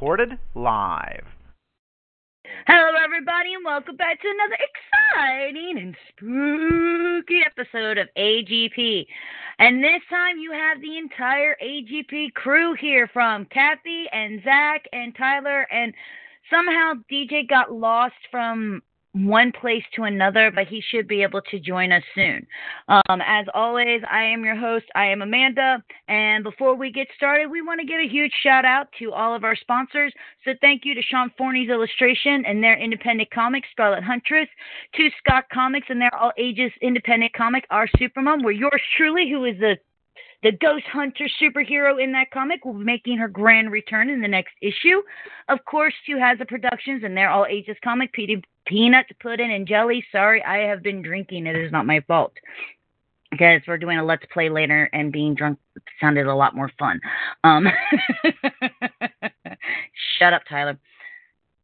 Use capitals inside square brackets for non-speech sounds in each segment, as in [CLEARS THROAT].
Recorded live. Hello, everybody, and welcome back to another exciting and spooky episode of AGP. And this time you have the entire AGP crew here from Kathy and Zach and Tyler. And somehow DJ got lost from one place to another, but he should be able to join us soon. Um, as always, I am your host. I am Amanda. And before we get started, we want to give a huge shout out to all of our sponsors. So thank you to Sean Forney's Illustration and their independent comic, Scarlet Huntress, to Scott Comics and their all ages independent comic, Our Supermom, where yours truly, who is the the Ghost Hunter superhero in that comic will be making her grand return in the next issue. Of course, to Hazard Productions and their all ages comic, Peanuts, Pudding, and Jelly. Sorry, I have been drinking. It is not my fault. Because we're doing a let's play later and being drunk sounded a lot more fun. Um, [LAUGHS] shut up, Tyler.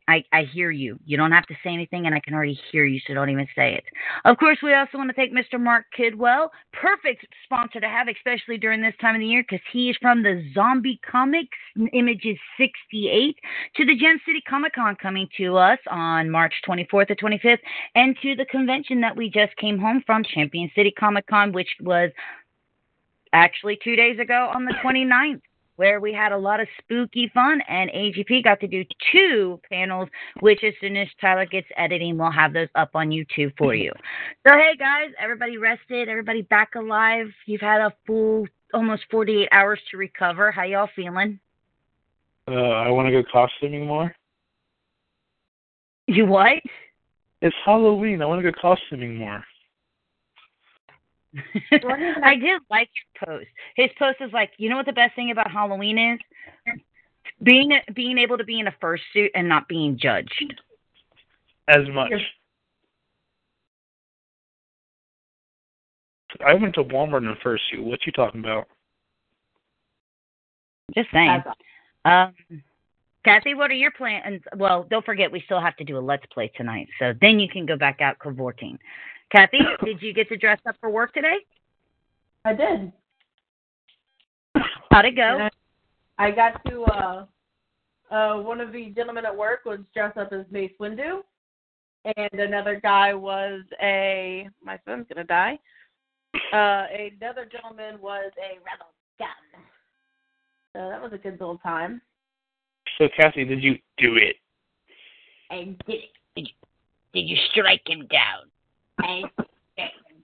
I, I hear you. You don't have to say anything, and I can already hear you, so don't even say it. Of course, we also want to thank Mr. Mark Kidwell. Perfect sponsor to have, especially during this time of the year, because he is from the Zombie Comics, Images 68, to the Gem City Comic Con coming to us on March 24th or 25th, and to the convention that we just came home from, Champion City Comic Con, which was actually two days ago on the 29th where we had a lot of spooky fun and AGP got to do two panels, which as soon as Tyler gets editing, we'll have those up on YouTube for you. So hey guys, everybody rested, everybody back alive. You've had a full almost 48 hours to recover. How y'all feeling? Uh, I want to go costuming more. You what? It's Halloween. I want to go costuming more. [LAUGHS] I did like his post. His post is like, you know what the best thing about Halloween is? Being being able to be in a fursuit and not being judged. As much. I went to Walmart in a fursuit. What you talking about? Just saying. Um, Kathy, what are your plans? Well, don't forget we still have to do a let's play tonight, so then you can go back out cavorting. Kathy, did you get to dress up for work today? I did. How'd it go? I, I got to uh uh one of the gentlemen at work was dressed up as Mace Windu and another guy was a my son's gonna die. Uh another gentleman was a rebel gun. So that was a good little time. So Kathy, did you do it? I did it. Did you, did you strike him down? I strike him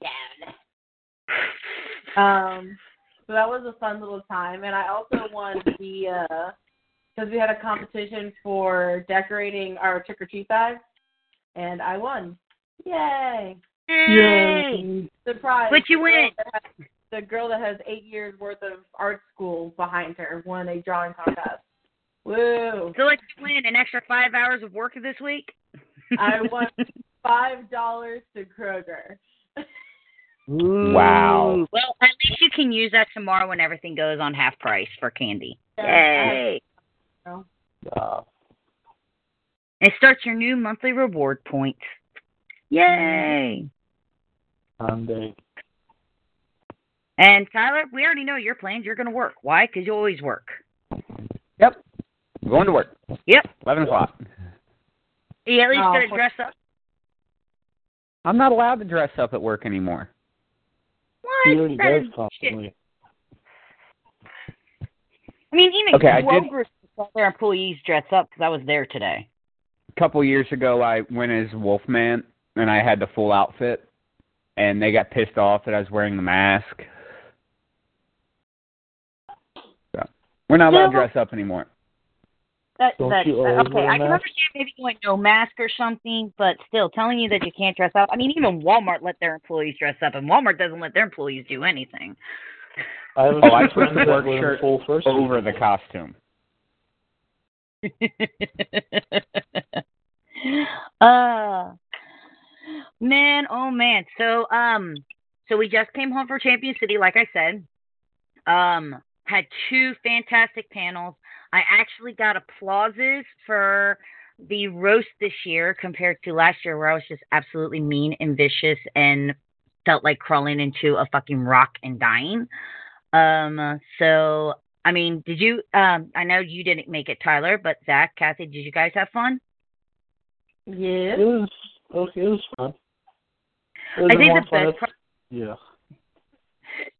down. Um so that was a fun little time and I also won the uh because we had a competition for decorating our trick or treat bags and I won. Yay. Yay! Surprise. What you win? The girl that has eight years worth of art school behind her won a drawing contest. Woo! So let's win an extra five hours of work this week. I won [LAUGHS] five dollars to Kroger. Wow. Well, at least you can use that tomorrow when everything goes on half price for candy. Yeah. Yay! Uh, It starts your new monthly reward points. Yay! Sunday. And Tyler, we already know your plans. You're going to work. Why? Because you always work. Yep. I'm going to work. Yep. 11 o'clock. You at least Oh, going to dress up. I'm not allowed to dress up at work anymore. He What? already That does is constantly. I mean, even Okay, I did- Kroger's their employees dress up because I was there today. A couple years ago, I went as Wolfman, and I had the full outfit, and they got pissed off that I was wearing the mask. So, we're not allowed to dress up anymore. That, Don't that's, you always okay, wear a I can understand maybe going no mask or something, but still telling you that you can't dress up. I mean, even Walmart let their employees dress up, and Walmart doesn't let their employees do anything. I have a Oh, I friend put the work shirt full first over the costume. [LAUGHS] uh man, oh man. So um so we just came home from Champion City, like I said. Um had two fantastic panels. I actually got applauses for the roast this year compared to last year where I was just absolutely mean and vicious and felt like crawling into a fucking rock and dying. Um so I mean, did you um I know you didn't make it, Tyler, but Zach, Kathy, did you guys have fun? Yes. It was okay. It was fun. It was I think the best if- yeah.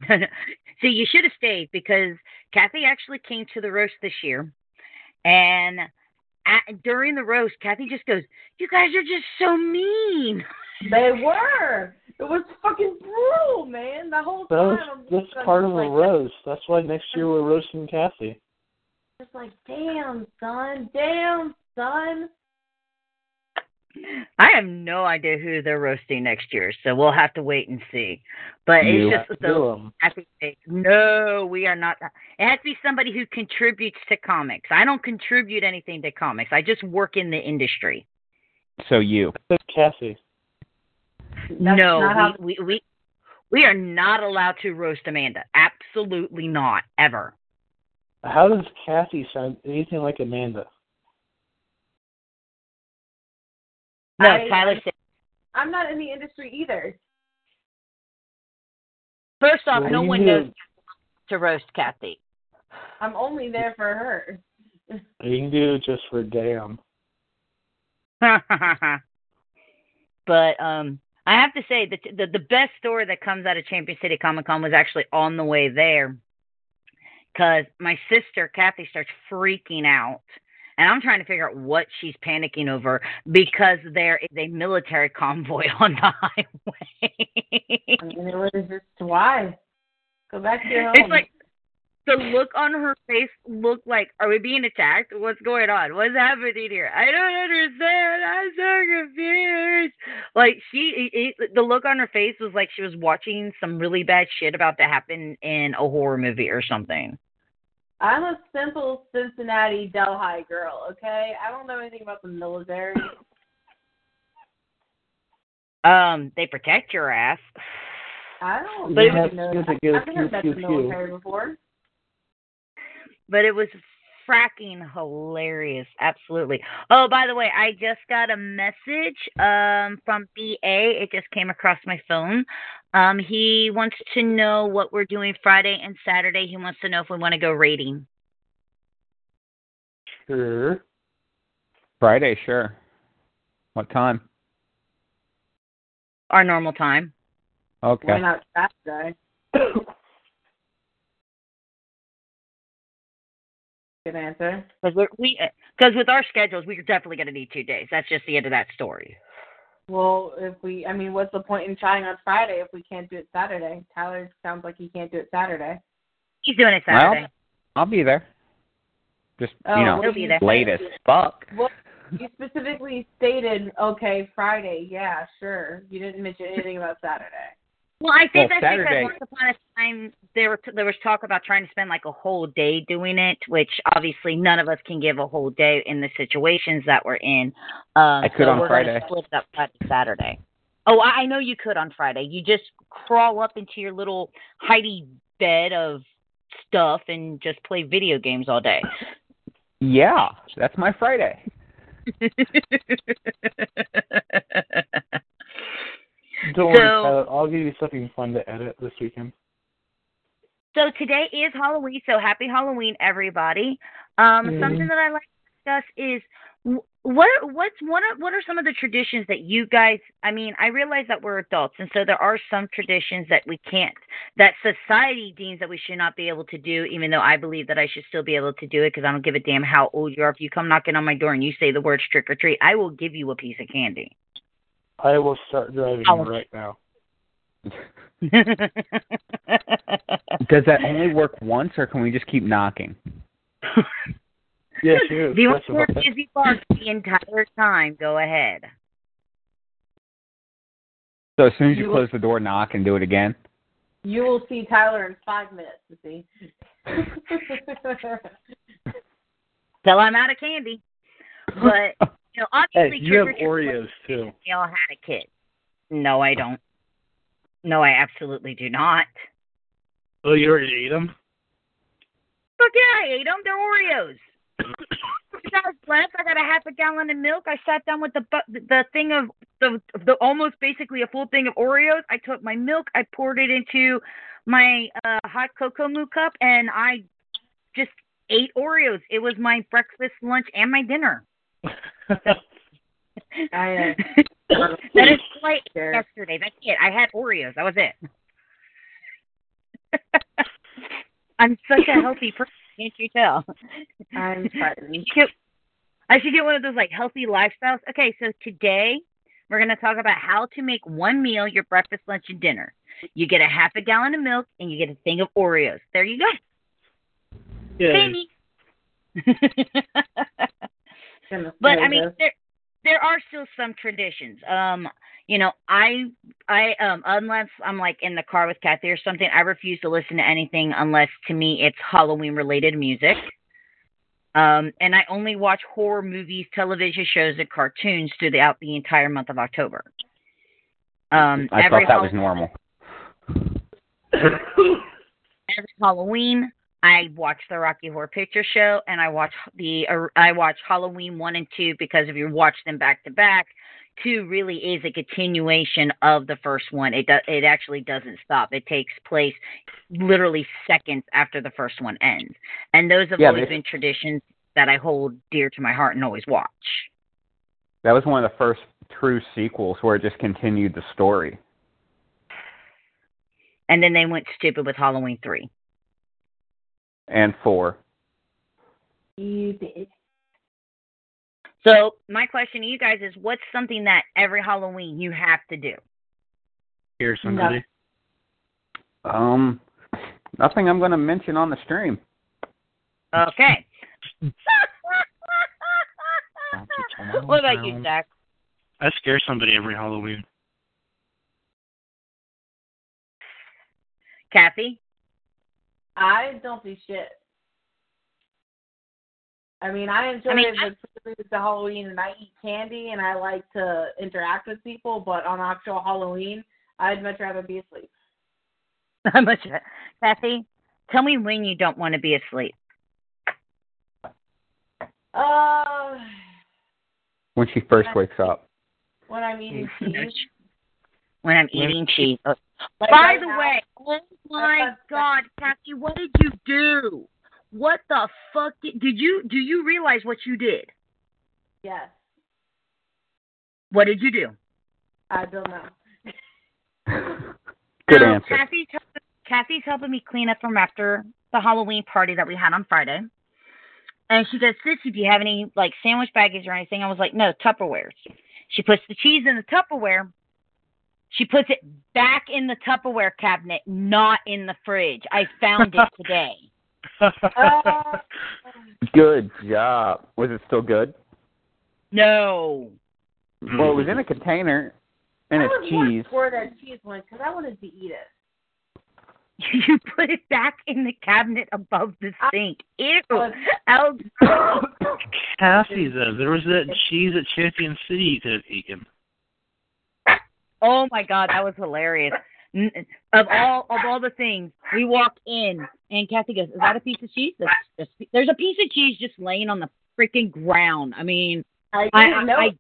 [LAUGHS] See, you should have stayed because Kathy actually came to the roast this year, and at, during the roast, Kathy just goes, "You guys are just so mean." [LAUGHS] They were. It was fucking brutal, man. The whole That time. was I'm that's part of just the like, roast. That's why next year we're roasting Kathy. Just like, damn, son. Damn, son. I have no idea who they're roasting next year, so we'll have to wait and see. But You. it's just Do so 'em. Kathy no, we are not. It has to be somebody who contributes to comics. I don't contribute anything to comics. I just work in the industry. So you. Except Kathy. That's no, not how- we, we we we are not allowed to roast Amanda. Absolutely not, ever. How does Kathy sound anything like Amanda? No, I- Tyler said. I'm not in the industry either. First off, Well, no one do- knows to roast Kathy. I'm only there for her. You can do it just for damn. [LAUGHS] but um, I have to say that the the best story that comes out of Champion City Comic Con was actually on the way there, because my sister Kathy starts freaking out. And I'm trying to figure out what she's panicking over because there is a military convoy [LAUGHS] on the highway. I mean, it was just why? Go back to your home. It's like the look on her face looked like, are we being attacked? What's going on? What's happening here? I don't understand. I'm so confused. Like she, it, the look on her face was like she was watching some really bad shit about to happen in a horror movie or something. I'm a simple Cincinnati Delhi girl, okay? I don't know anything about the military. Um, they protect your ass. I don't But it really was- know. you have to get a I've never met the military before. but it was fracking hilarious absolutely oh by the way i just got a message um from ba it just came across my phone um he wants to know what we're doing friday and saturday he wants to know if we want to go raiding Sure. Friday, sure. What time? our normal time Okay. Why not Saturday? [COUGHS] Good answer. because we're we because with our schedules we're definitely going to need two days that's just the end of that story Well, if we, I mean, what's the point in trying on Friday if we can't do it Saturday? Tyler sounds like he can't do it Saturday. he's doing it Well, saturday I'll be there. Just Oh, you know, what He'll be there. late as fuck. Well, you specifically stated, okay, Friday. Yeah, sure. You didn't mention anything about Saturday. Well, I think Well, that's Saturday- because once upon a time there were there was talk about trying to spend like a whole day doing it, which obviously none of us can give a whole day in the situations that we're in. Um, I could so on we're Friday. Split it up Friday, Saturday. Oh, I I know you could on Friday. You just crawl up into your little Heidi bed of stuff and just play video games all day. Yeah, that's my Friday. [LAUGHS] Don't So- worry, Tyler. I'll give you something fun to edit this weekend. So today is Halloween, so happy Halloween, everybody. Um, Mhm. Something that I like to discuss is what what's what are what are some of the traditions that you guys? I mean, I realize that we're adults, and so there are some traditions that we can't, that society deems that we should not be able to do. Even though I believe that I should still be able to do it, because I don't give a damn how old you are. If you come knocking on my door and you say the words trick or treat, I will give you a piece of candy. I will start driving Oh. right now. [LAUGHS] Does that only work once, or can we just keep knocking? [LAUGHS] Yeah, she was. If you want to hear. Izzy bark the entire time, go ahead. So as soon as you You- close the door, knock and do it again. You will see Tyler in five minutes. You see. [LAUGHS] Till I'm out of candy. But know, Hey, obviously, you have trick or treat Oreos too. they all had a kid. No, I don't. No, I absolutely do not. Oh, you already ate them? Fuck yeah, I ate them. They're Oreos. [COUGHS] Guys left. I got a half a gallon of milk. I sat down with the the thing of the the almost basically a full thing of Oreos. I took my milk. I poured it into my uh, hot cocoa moo cup, and I just ate Oreos. It was my breakfast, lunch, and my dinner. I, uh, [LAUGHS] that is like Sure. yesterday. That's it. I had Oreos. That was it. [LAUGHS] I'm such a healthy person. Can't you tell? I'm frightened. [LAUGHS] should get- I should get one of those like healthy lifestyles. Okay, so today we're going to talk about how to make one meal your breakfast, lunch, and dinner. You get a half a gallon of milk and you get a thing of Oreos. There you go. Yeah. Pay me. Goodness but I mean, there there are still some traditions. Um, you know, I I um unless I'm like in the car with Kathy or something, I refuse to listen to anything unless to me it's Halloween related music. Um, and I only watch horror movies, television shows, and cartoons throughout the entire month of October. Um, I every thought that was normal. [COUGHS] every Halloween, I watch the Rocky Horror Picture Show, and I watch the uh, I watch Halloween one and two because if you watch them back to back, two really is a continuation of the first one. It does it actually doesn't stop. It takes place literally seconds after the first one ends, and those have Yeah, always been traditions that I hold dear to my heart and always watch. That was one of the first true sequels where it just continued the story. And then they went stupid with Halloween three. And four. You did. So my question to you guys is, what's something that every Halloween you have to do? Here's somebody. Um, nothing I'm going to mention on the stream. Okay. [LAUGHS] what about you, Zach? I scare somebody every Halloween. Kathy? I don't do shit. I mean, I enjoy I mean, the festivities of Halloween, and I eat candy, and I like to interact with people. But on actual Halloween, I'd much rather be asleep. [LAUGHS] How much of it? Kathy, tell me when you don't want to be asleep. Uh, When she first wakes up. when I'm eating cheese. When I'm eating cheese. Like By right the now- way, oh my God, Kathy, what did you do? What the fuck did, did you do? You realize what you did? Yes, What did you do? I don't know. [LAUGHS] Good so answer. Kathy's helping, Kathy's helping me clean up from after the Halloween party that we had on Friday. And she goes, Sissy, do you have any like sandwich baggies or anything? I was like, no, Tupperwares. She puts the cheese in the Tupperware. She puts it back in the Tupperware cabinet, not in the fridge. I found it [LAUGHS] today. Uh, [LAUGHS] Good job. Was it still good? No. Well, it was in a container, and I it's was wondering cheese. where that cheese went because I wanted to eat it. [LAUGHS] You put it back in the cabinet above the sink. Ew. was- Oh, Kathy, though, there was that cheese at Champion City you could have taken. Oh my god, that was hilarious. Of all of all the things, we walk in and Kathy goes, "Is that a piece of cheese?" That's just, there's a piece of cheese just laying on the freaking ground. I mean, I I, know. I,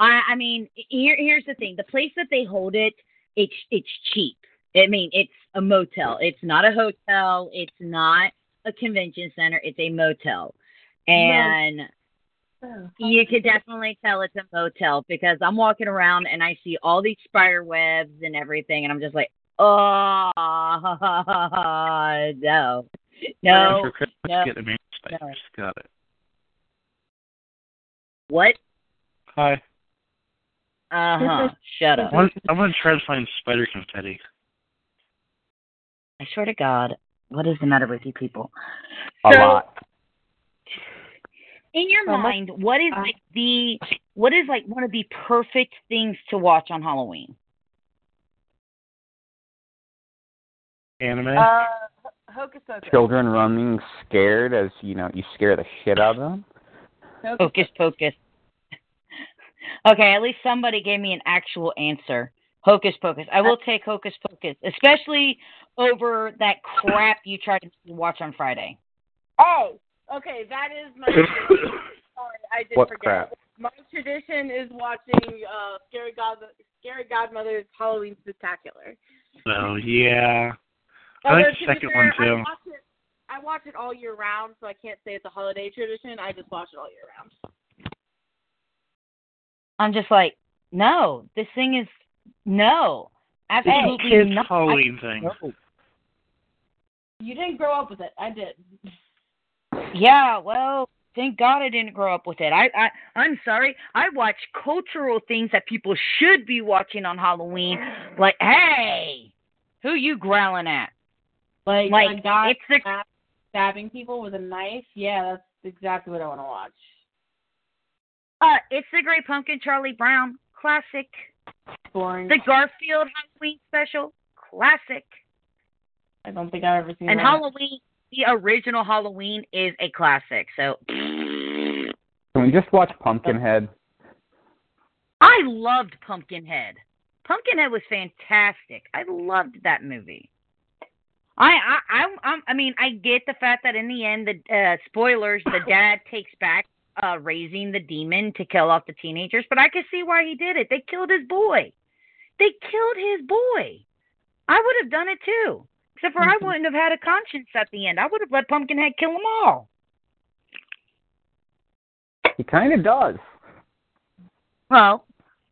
I, I mean, here, here's the thing: the place that they hold it, it's it's cheap. I mean, it's a motel. It's not a hotel. It's not a convention center. It's a motel, and Oh, you could definitely tell it's a motel because I'm walking around and I see all these spider webs and everything, and I'm just like, oh [LAUGHS] no, no, For Christmas, no. get a man. Got it. what? Hi. Uh huh. Shut up. I'm, I want to try to find spider confetti. I swear to God, What is the matter with you people? A so, lot. In your So much- mind, what is uh, like the what is like one of the perfect things to watch on Halloween? Anime. Uh, Hocus Pocus. Children running scared as you know you scare the shit out of them. Hocus pocus. [LAUGHS] Okay, at least somebody gave me an actual answer. Hocus pocus. I will take hocus pocus, especially over that crap you tried to watch on Friday. Oh, okay, that is my. [COUGHS] tradition. Sorry, I did What forget. crap? My tradition is watching uh, Scary God, Scary Godmother's Halloween Spectacular. Oh yeah. I Although, like the second fair, one too. I watch, it, I watch it all year round, so I can't say it's a holiday tradition. I just watch it all year round. I'm just like, no, this thing is no, It's absolutely a kids not. Halloween thing. No. You didn't grow up with it. I did. Yeah, well, thank God I didn't grow up with it. I, I I'm sorry. I watch cultural things that people should be watching on Halloween. Like, hey, who you growling at? Like, Like, a guy it's the stabbing people with a knife. Yeah, that's exactly what I want to watch. uh, it's the Great Pumpkin, Charlie Brown, classic. Boring. The Garfield Halloween special, classic. I don't think I've ever seen And that. Halloween, the original Halloween is a classic. So Can we just watch Pumpkinhead? I loved Pumpkinhead. Pumpkinhead was fantastic. I loved that movie. I I I I mean I get the fact that in the end the uh, spoilers the dad [COUGHS] takes back uh raising the demon to kill off the teenagers, but I can see why he did it. They killed his boy. They killed his boy. I would have done it too. Except for I Mhm. wouldn't have had a conscience at the end. I would have let Pumpkinhead kill them all. He kind of does. Well,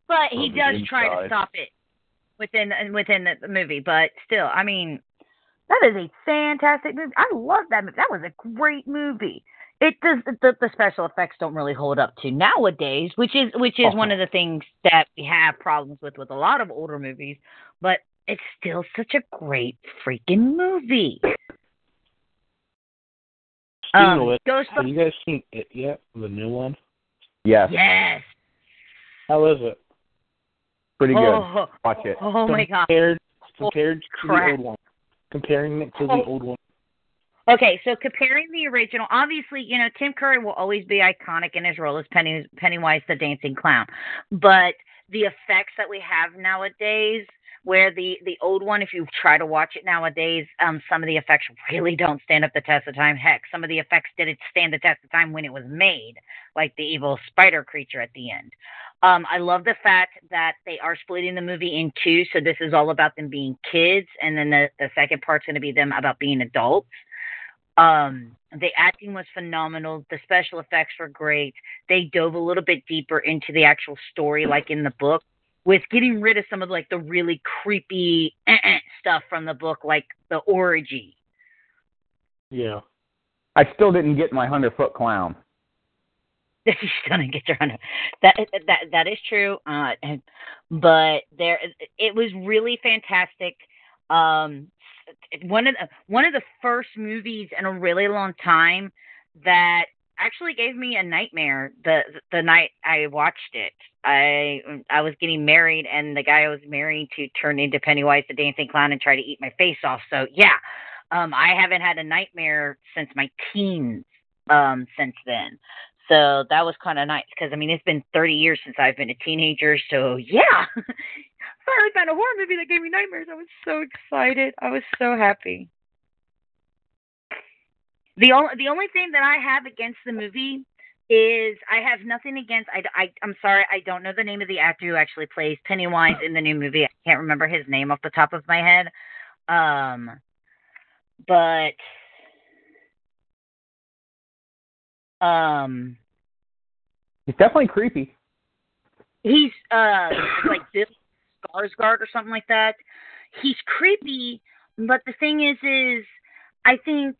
but he On the does try to stop it within within the movie. But still, I mean, that is a fantastic movie. I love that movie. That was a great movie. It does the, the special effects don't really hold up to nowadays, which is which is one of the things that we have problems with with a lot of older movies. But it's still such a great freaking movie. Um, of which, have you guys seen it yet? The new one. Yes. Yes. How is it? Pretty good. Oh, Watch it. oh my god. Compared compared to crap. the old one. Comparing it to the Oh. old one. Okay, so comparing the original, obviously, you know, Tim Curry will always be iconic in his role as Penny, Pennywise the Dancing Clown. But the effects that we have nowadays, where the the old one, if you try to watch it nowadays, um, some of the effects really don't stand up the test of time. Heck, some of the effects didn't stand the test of time when it was made, like the evil spider creature at the end. Um, I love the fact that they are splitting the movie in two. So this is all about them being kids, and then the, the second part's going to be them about being adults. Um, the acting was phenomenal. The special effects were great. They dove a little bit deeper into the actual story, like in the book, with getting rid of some of like the really creepy eh-eh stuff from the book, like the orgy. Yeah. I still didn't get my hundred foot clown. [LAUGHS] you still gonna get your hundred. That that that is true. Uh, and- but there, it was really fantastic. Um, one of the one of the first movies in a really long time that actually gave me a nightmare the the night I watched it. I I was getting married and the guy I was marrying to turned into Pennywise the dancing clown and tried to eat my face off. So yeah, um, I haven't had a nightmare since my teens. Um, since then, so that was kind of nice because I mean it's been 30 years since I've been a teenager. So yeah, [LAUGHS] finally found a horror movie that gave me nightmares. I was so excited. I was so happy. The only the only thing that I have against the movie is I have nothing against I, I I'm sorry I don't know the name of the actor who actually plays Pennywise in the new movie. I can't remember his name off the top of my head. Um but um He's definitely creepy. he's uh like Bill Skarsgård or something like that. He's creepy, but the thing is, is I think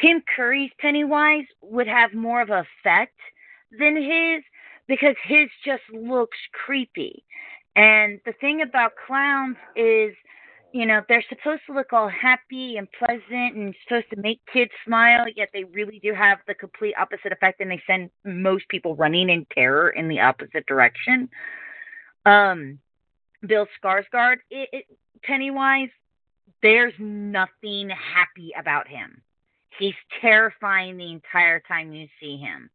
Tim Curry's Pennywise would have more of an effect than his because his just looks creepy. And the thing about clowns is, you know, they're supposed to look all happy and pleasant and supposed to make kids smile, yet they really do have the complete opposite effect and they send most people running in terror in the opposite direction. Um, Bill Skarsgård, it, it, Pennywise, there's nothing happy about him. He's terrifying the entire time you see him.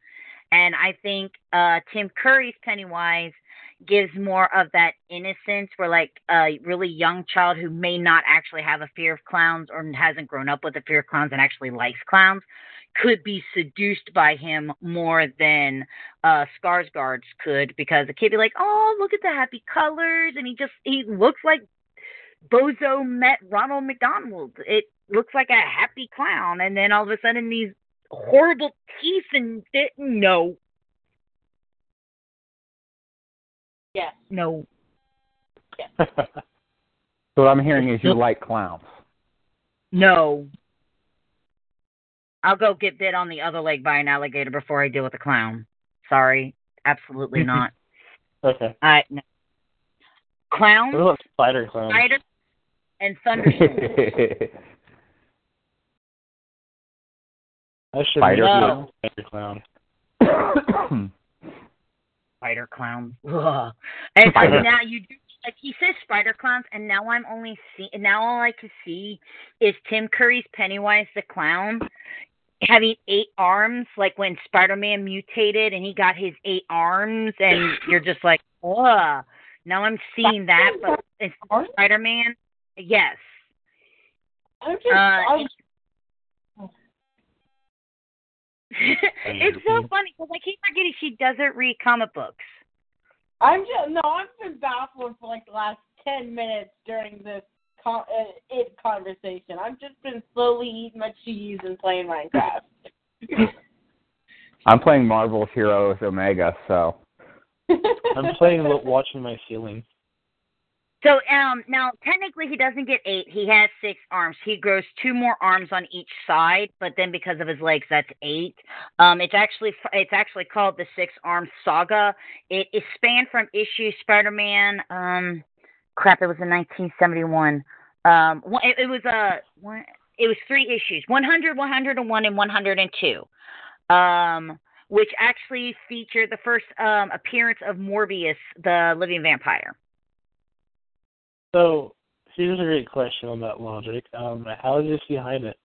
And I think uh, Tim Curry's Pennywise gives more of that innocence where like a really young child who may not actually have a fear of clowns or hasn't grown up with a fear of clowns and actually likes clowns could be seduced by him more than uh Skarsgård's could because the kid be like, Oh, look at the happy colors and he just he looks like Bozo met Ronald McDonald. It looks like a happy clown and then all of a sudden these horrible teeth and it, no. Yes. No. Yes. [LAUGHS] So what I'm hearing is you like clowns. No. I'll go get bit on the other leg by an alligator before I deal with a clown. Sorry. Absolutely not. [LAUGHS] Okay. I no. Clowns, spider clowns. spider, and thunderstorms. [LAUGHS] I should Spider clown. clown. [COUGHS] Spider clown. [LAUGHS] spider clowns. Ugh. And so now you do like he says spider clowns, and now I'm only see now all I can see is Tim Curry's Pennywise the clown having eight arms, like when Spider Man mutated and he got his eight arms, and [COUGHS] you're just like, ugh. Now I'm seeing that, but it's Spider Man. Yes. I'm just, Uh, I'm, [LAUGHS] it's so funny because I keep forgetting she doesn't read comic books. I'm just no. I've been baffled for like the last ten minutes during this con- uh, it conversation. I've just been slowly eating my cheese and playing Minecraft. [LAUGHS] [LAUGHS] I'm playing Marvel's Heroes Omega, so I'm playing lo- watching my ceiling. So um now technically he doesn't get eight. He has six arms. He grows two more arms on each side, but then because of his legs, that's eight. Um, it's actually it's actually called the Six Arm Saga. It is spanned from issue Spider-Man. Um, crap, it was in 1971. Um, it, it was a one. It was three issues: 100, 101, and 102. Um, which actually featured the first um appearance of Morbius, the living vampire. So here's a great question on that logic. Um, how does he hide it?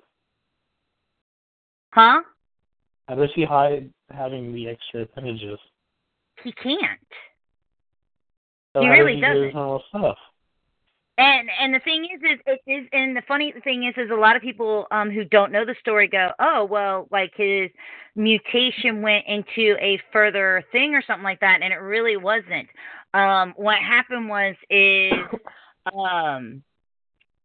Huh? How does he hide having the extra appendages? He can't. So He really does doesn't. normal stuff? And and the thing is, is it is, and the funny thing is, is a lot of people um who don't know the story go, oh well, like his mutation went into a further thing or something like that, and it really wasn't. Um, what happened was is um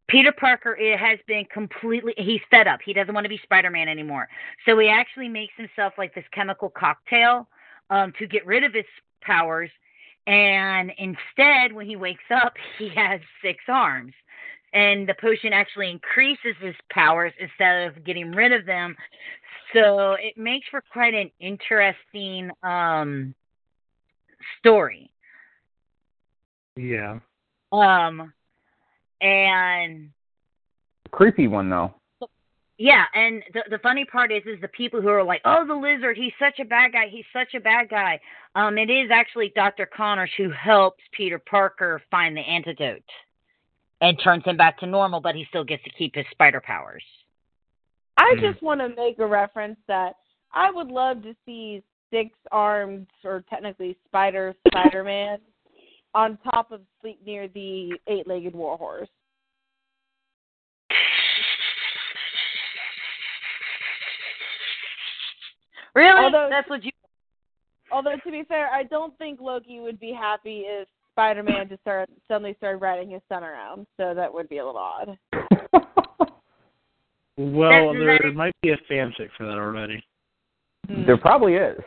Peter Parker it has been completely he's fed up. He doesn't want to be Spider-Man anymore. So he actually makes himself like this chemical cocktail um to get rid of his powers and instead when he wakes up [LAUGHS] he has six arms. And the potion actually increases his powers instead of getting rid of them. So it makes for quite an interesting um story. Yeah. Um and creepy one though. Yeah, and the the funny part is, is the people who are like, "Oh, the lizard, he's such a bad guy. He's such a bad guy." Um, it is actually Doctor Connors who helps Peter Parker find the antidote and turns him back to normal, but he still gets to keep his spider powers. I Mhm. just want to make a reference that I would love to see six armed or technically spider Spider Man on top of Sleipnir the eight legged warhorse. Really? Although- That's what you. Although to be fair, I don't think Loki would be happy if Spider Man just start suddenly started riding his son around. So that would be a little odd. [LAUGHS] Well, there that is- might be a fanfic for that already. Hmm. there probably is.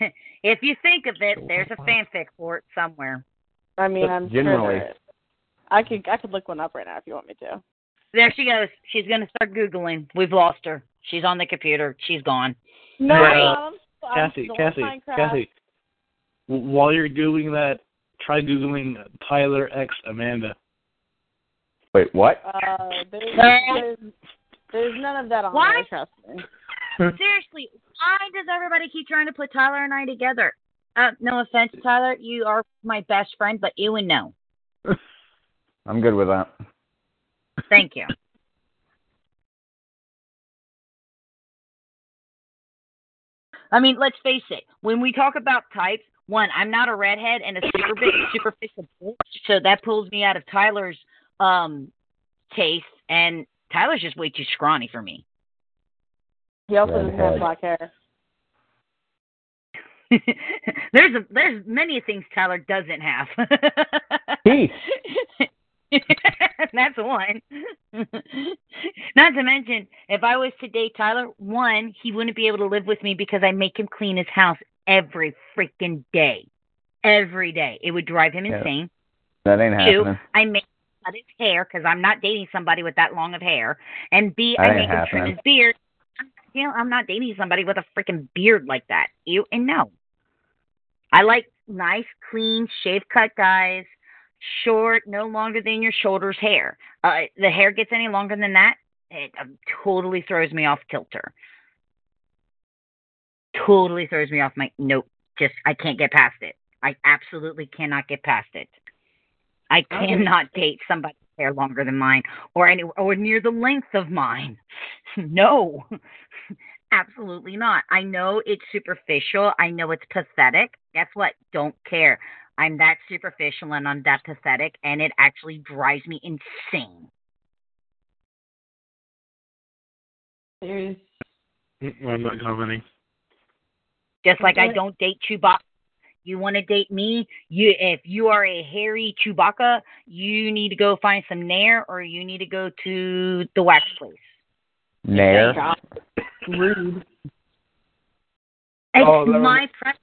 [LAUGHS] If you think of it, there's a fanfic for it somewhere. I mean, I'm Generally. sure. I could I could look one up right now if you want me to. There she goes. She's gonna start googling. We've lost her. She's on the computer. She's gone. No, Right. I'm, I'm Cassie, Cassie, Minecraft. Cassie. While you're googling that, try googling Tyler X Amanda. Wait, what? Uh, there's, there's, there's none of that on Why? there, trust me. Seriously, why does everybody keep trying to put Tyler and I together? Uh, no offense, Tyler, you are my best friend, but you and no. [LAUGHS] I'm good with that. Thank you. [LAUGHS] I mean, let's face it. When we talk about types, one, I'm not a redhead and a super big, [LAUGHS] superficial bitch, so that pulls me out of Tyler's um taste, and Tyler's just way too scrawny for me. He also doesn't have black hair. [LAUGHS] there's a, there's many things Tyler doesn't have. Teeth. [LAUGHS] That's one. Not to mention, if I was to date Tyler, one, he wouldn't be able to live with me because I make him clean his house every freaking day. Every day. It would drive him Yeah. insane. That ain't Two, happening. I make him cut his hair because I'm not dating somebody with that long of hair. And B, That I make him trim his beard. You know, I'm not dating somebody with a freaking beard like that. You and no. I like nice, clean, shave cut guys, short, no longer than your shoulders hair. Uh, the hair gets any longer than that, it um, totally throws me off kilter. Totally throws me off my nope. Just I can't get past it. I absolutely cannot get past it. I cannot date somebody's hair longer than mine or any or near the length of mine. [LAUGHS] no. [LAUGHS] Absolutely not. I know it's superficial. I know it's pathetic. Guess what? Don't care. I'm that superficial and I'm that pathetic, and it actually drives me insane. There's I'm not commenting. Just like I don't date Chewbacca. You want to date me? You, if you are a hairy Chewbacca, you need to go find some Nair, or you need to go to the wax place. Nair. Rude. It's Oh, that my preference.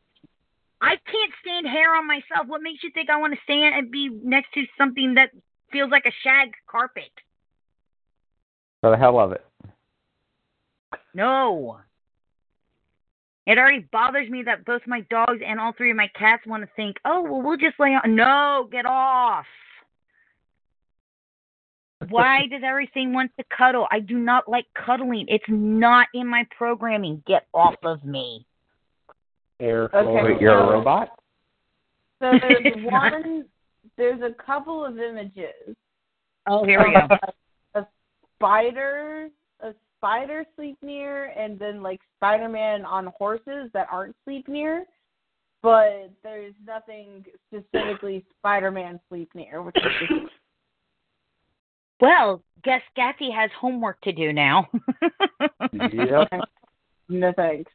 I can't stand hair on myself. What makes you think I want to stand and be next to something that feels like a shag carpet? For the hell of it. No. It already bothers me that both my dogs and all three of my cats want to think, oh, well, we'll just lay on. No, get off. Why does everything want to cuddle? I do not like cuddling. It's not in my programming. Get off of me. Air Okay. You're a robot? So [LAUGHS] there's one. There's a couple of images. Oh, here we go. [LAUGHS] a spider, a spider Sleipnir, and then like Spider-Man on horses that aren't Sleipnir. But there's nothing specifically Spider-Man Sleipnir, which is just [COUGHS] Well, guess Gaffy has homework to do now. Yep. [LAUGHS] no thanks.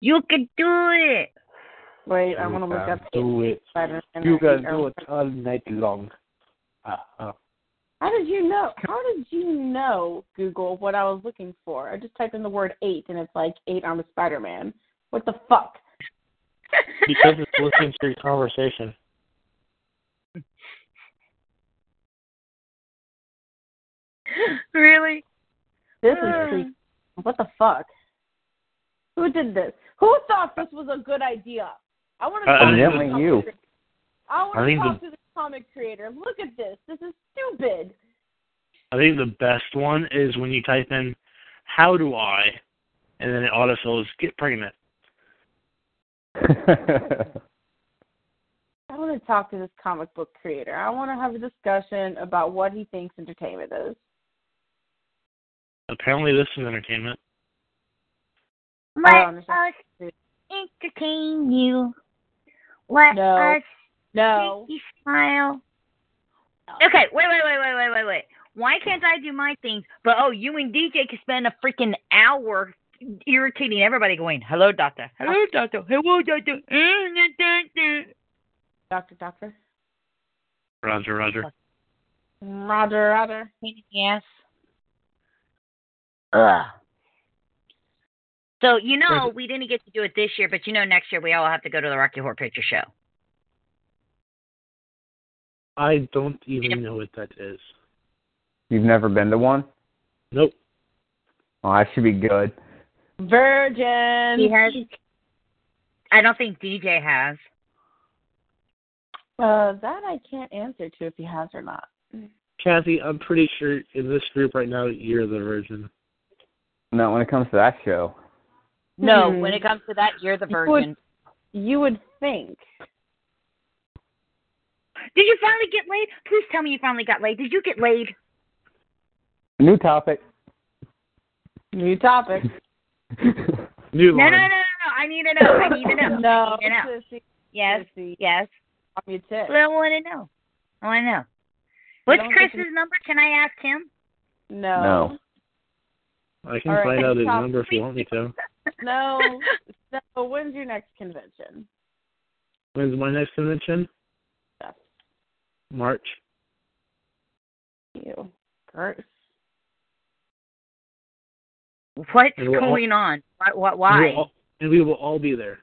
You can do it. Wait, I want to look up do it. Spider-Man. You can do it all night long. Uh, uh, How did you know? How did you know, Google, what I was looking for? I just typed in the word eight, and it's like eight armed Spider-Man. What the fuck? because it's listening to your conversation. [LAUGHS] really? This Uh. is creepy. What the fuck? Who did this? Who thought this was a good idea? I want to Uh, talk to evidently you. Creator. I want I to talk the- to the comic creator. Look at this. This is stupid. I think the best one is when you type in "How do I," and then it autofills "Get pregnant." [LAUGHS] I want to talk to this comic book creator. I want to have a discussion about what he thinks entertainment is. Apparently, this is entertainment. Let us entertain you. Let No. us No. make you smile. Okay, wait, wait, wait, wait, wait, wait, wait. Why can't I do my things, but oh, you and DJ can spend a freaking hour irritating everybody going, hello, doctor. Hello, doctor. Hello, doctor. Doctor, doctor. Roger, Roger. Roger, Roger. Pain in. Ugh. So, you know, we didn't get to do it this year, but you know, next year we all have to go to the Rocky Horror Picture Show. I don't even know what that is. You've never been to one? Nope. Well, that should be good. Virgin. He has. I don't think DJ has. Uh, that I can't answer to if he has or not. Kathy, I'm pretty sure in this group right now you're the virgin. No, when it comes to that show. No, Hmm. when it comes to that, you're the You would- virgin. You would think. Did you finally get laid? Please tell me you finally got laid. Did you get laid? New topic. New topic. [LAUGHS] New No, no, no, no, no. I need to know. I need to know. [LAUGHS] no, I need to know. sissy, Yes, sissy, yes. on your tip. Well, I want to know. I want to know. What's Chris's to- number? Can I ask him? No. No. I can All right, find out his number if you want me to. No. [LAUGHS] So when's your next convention? When's my next convention? Yes. March. You. Gross. What's And we're all- going on? Why? why- And why? we'll all- and we will all be there.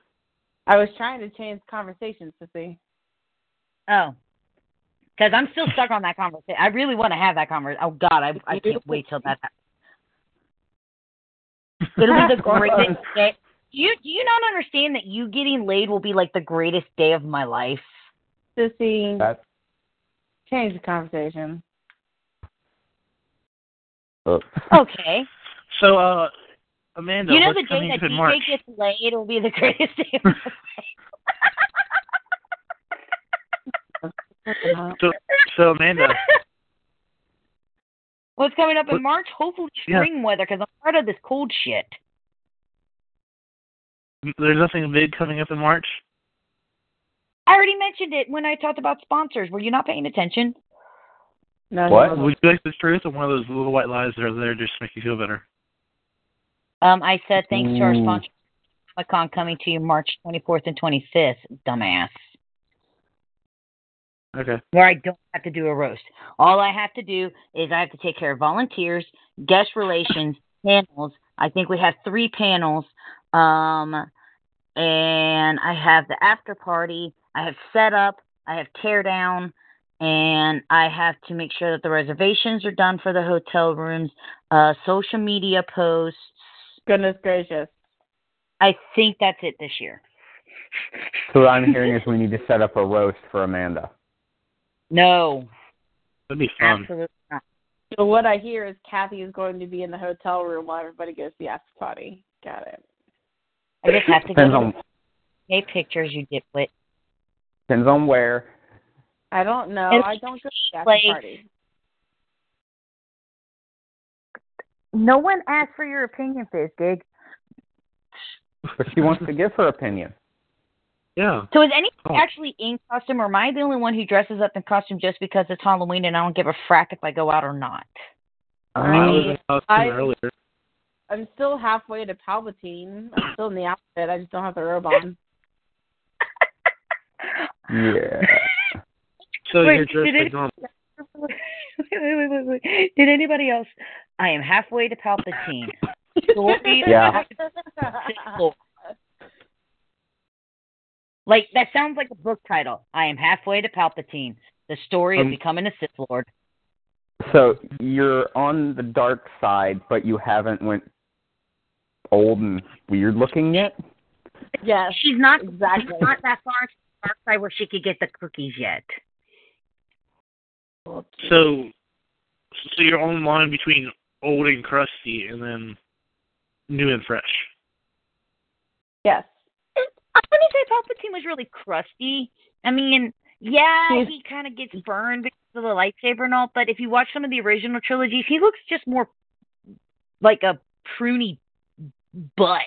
I was trying to change conversations to see. Oh. Because I'm still stuck on that conversation. I really want to have that conversation. Oh, God, I, I can't wait till that happens. It'll be the [LAUGHS] greatest day. Do you, do you not understand that you getting laid will be like the greatest day of my life? Sissy, That's change the conversation. oops. Okay. [LAUGHS] So, uh, Amanda, you know what's the day that up in DJ March? gets laid will be the greatest day of my life. So, so Amanda, [LAUGHS] What's coming up in What- March? Hopefully Yeah. spring weather because I'm tired of this cold shit. there's nothing big coming up in March. I already mentioned it when I talked about sponsors. Were you not paying attention? No, What? no. Would you like the truth or one of those little white lies that are there just to make you feel better? Um, I said thanks to our Ooh. sponsor, Comic Con, coming to you March 24th and 25th. Dumbass. Okay. Where I don't have to do a roast. All I have to do is I have to take care of volunteers, guest relations, [LAUGHS] panels. I think we have three panels. Um, and I have the after party. I have set up, I have tear down. And I have to make sure that the reservations are done for the hotel rooms, uh, social media posts. Goodness gracious. I think that's it this year. So what I'm hearing is we need to set up a roast for Amanda. No, That'd be fun. absolutely not. So what I hear is Kathy is going to be in the hotel room while everybody goes to the after party. Got it. I just have to go Depends to on take pictures, you dipwit. Depends on where. I don't know. And I don't go to the like- party. No one asked for your opinion, Fizzgig. But she wants to give her opinion. Yeah. So is anyone Oh. actually in costume, or am I the only one who dresses up in costume just because it's Halloween and I don't give a frack if I go out or not? I was in costume I- earlier. I'm still halfway to Palpatine. I'm still in the outfit. I just don't have the robe on. Yeah. [LAUGHS] So Wait, you're just did like it- wait, wait, wait, wait, wait. Did anybody else? I am halfway to Palpatine. [LAUGHS] [LAUGHS] Yeah. Like that sounds like a book title. I am halfway to Palpatine. The story of Um, becoming a Sith Lord. So you're on the dark side, but you haven't went old and weird looking yet. yes. She's not exactly. She's not that far into the dark side where she could get the cookies yet. So, so you're on the line between old and crusty, and then new and fresh. Yes. Uh, I wouldn't say Palpatine was really crusty. I mean, yeah, He's- he kind of gets burned because of the lightsaber and all, but if you watch some of the original trilogies, he looks just more like a pruny butt.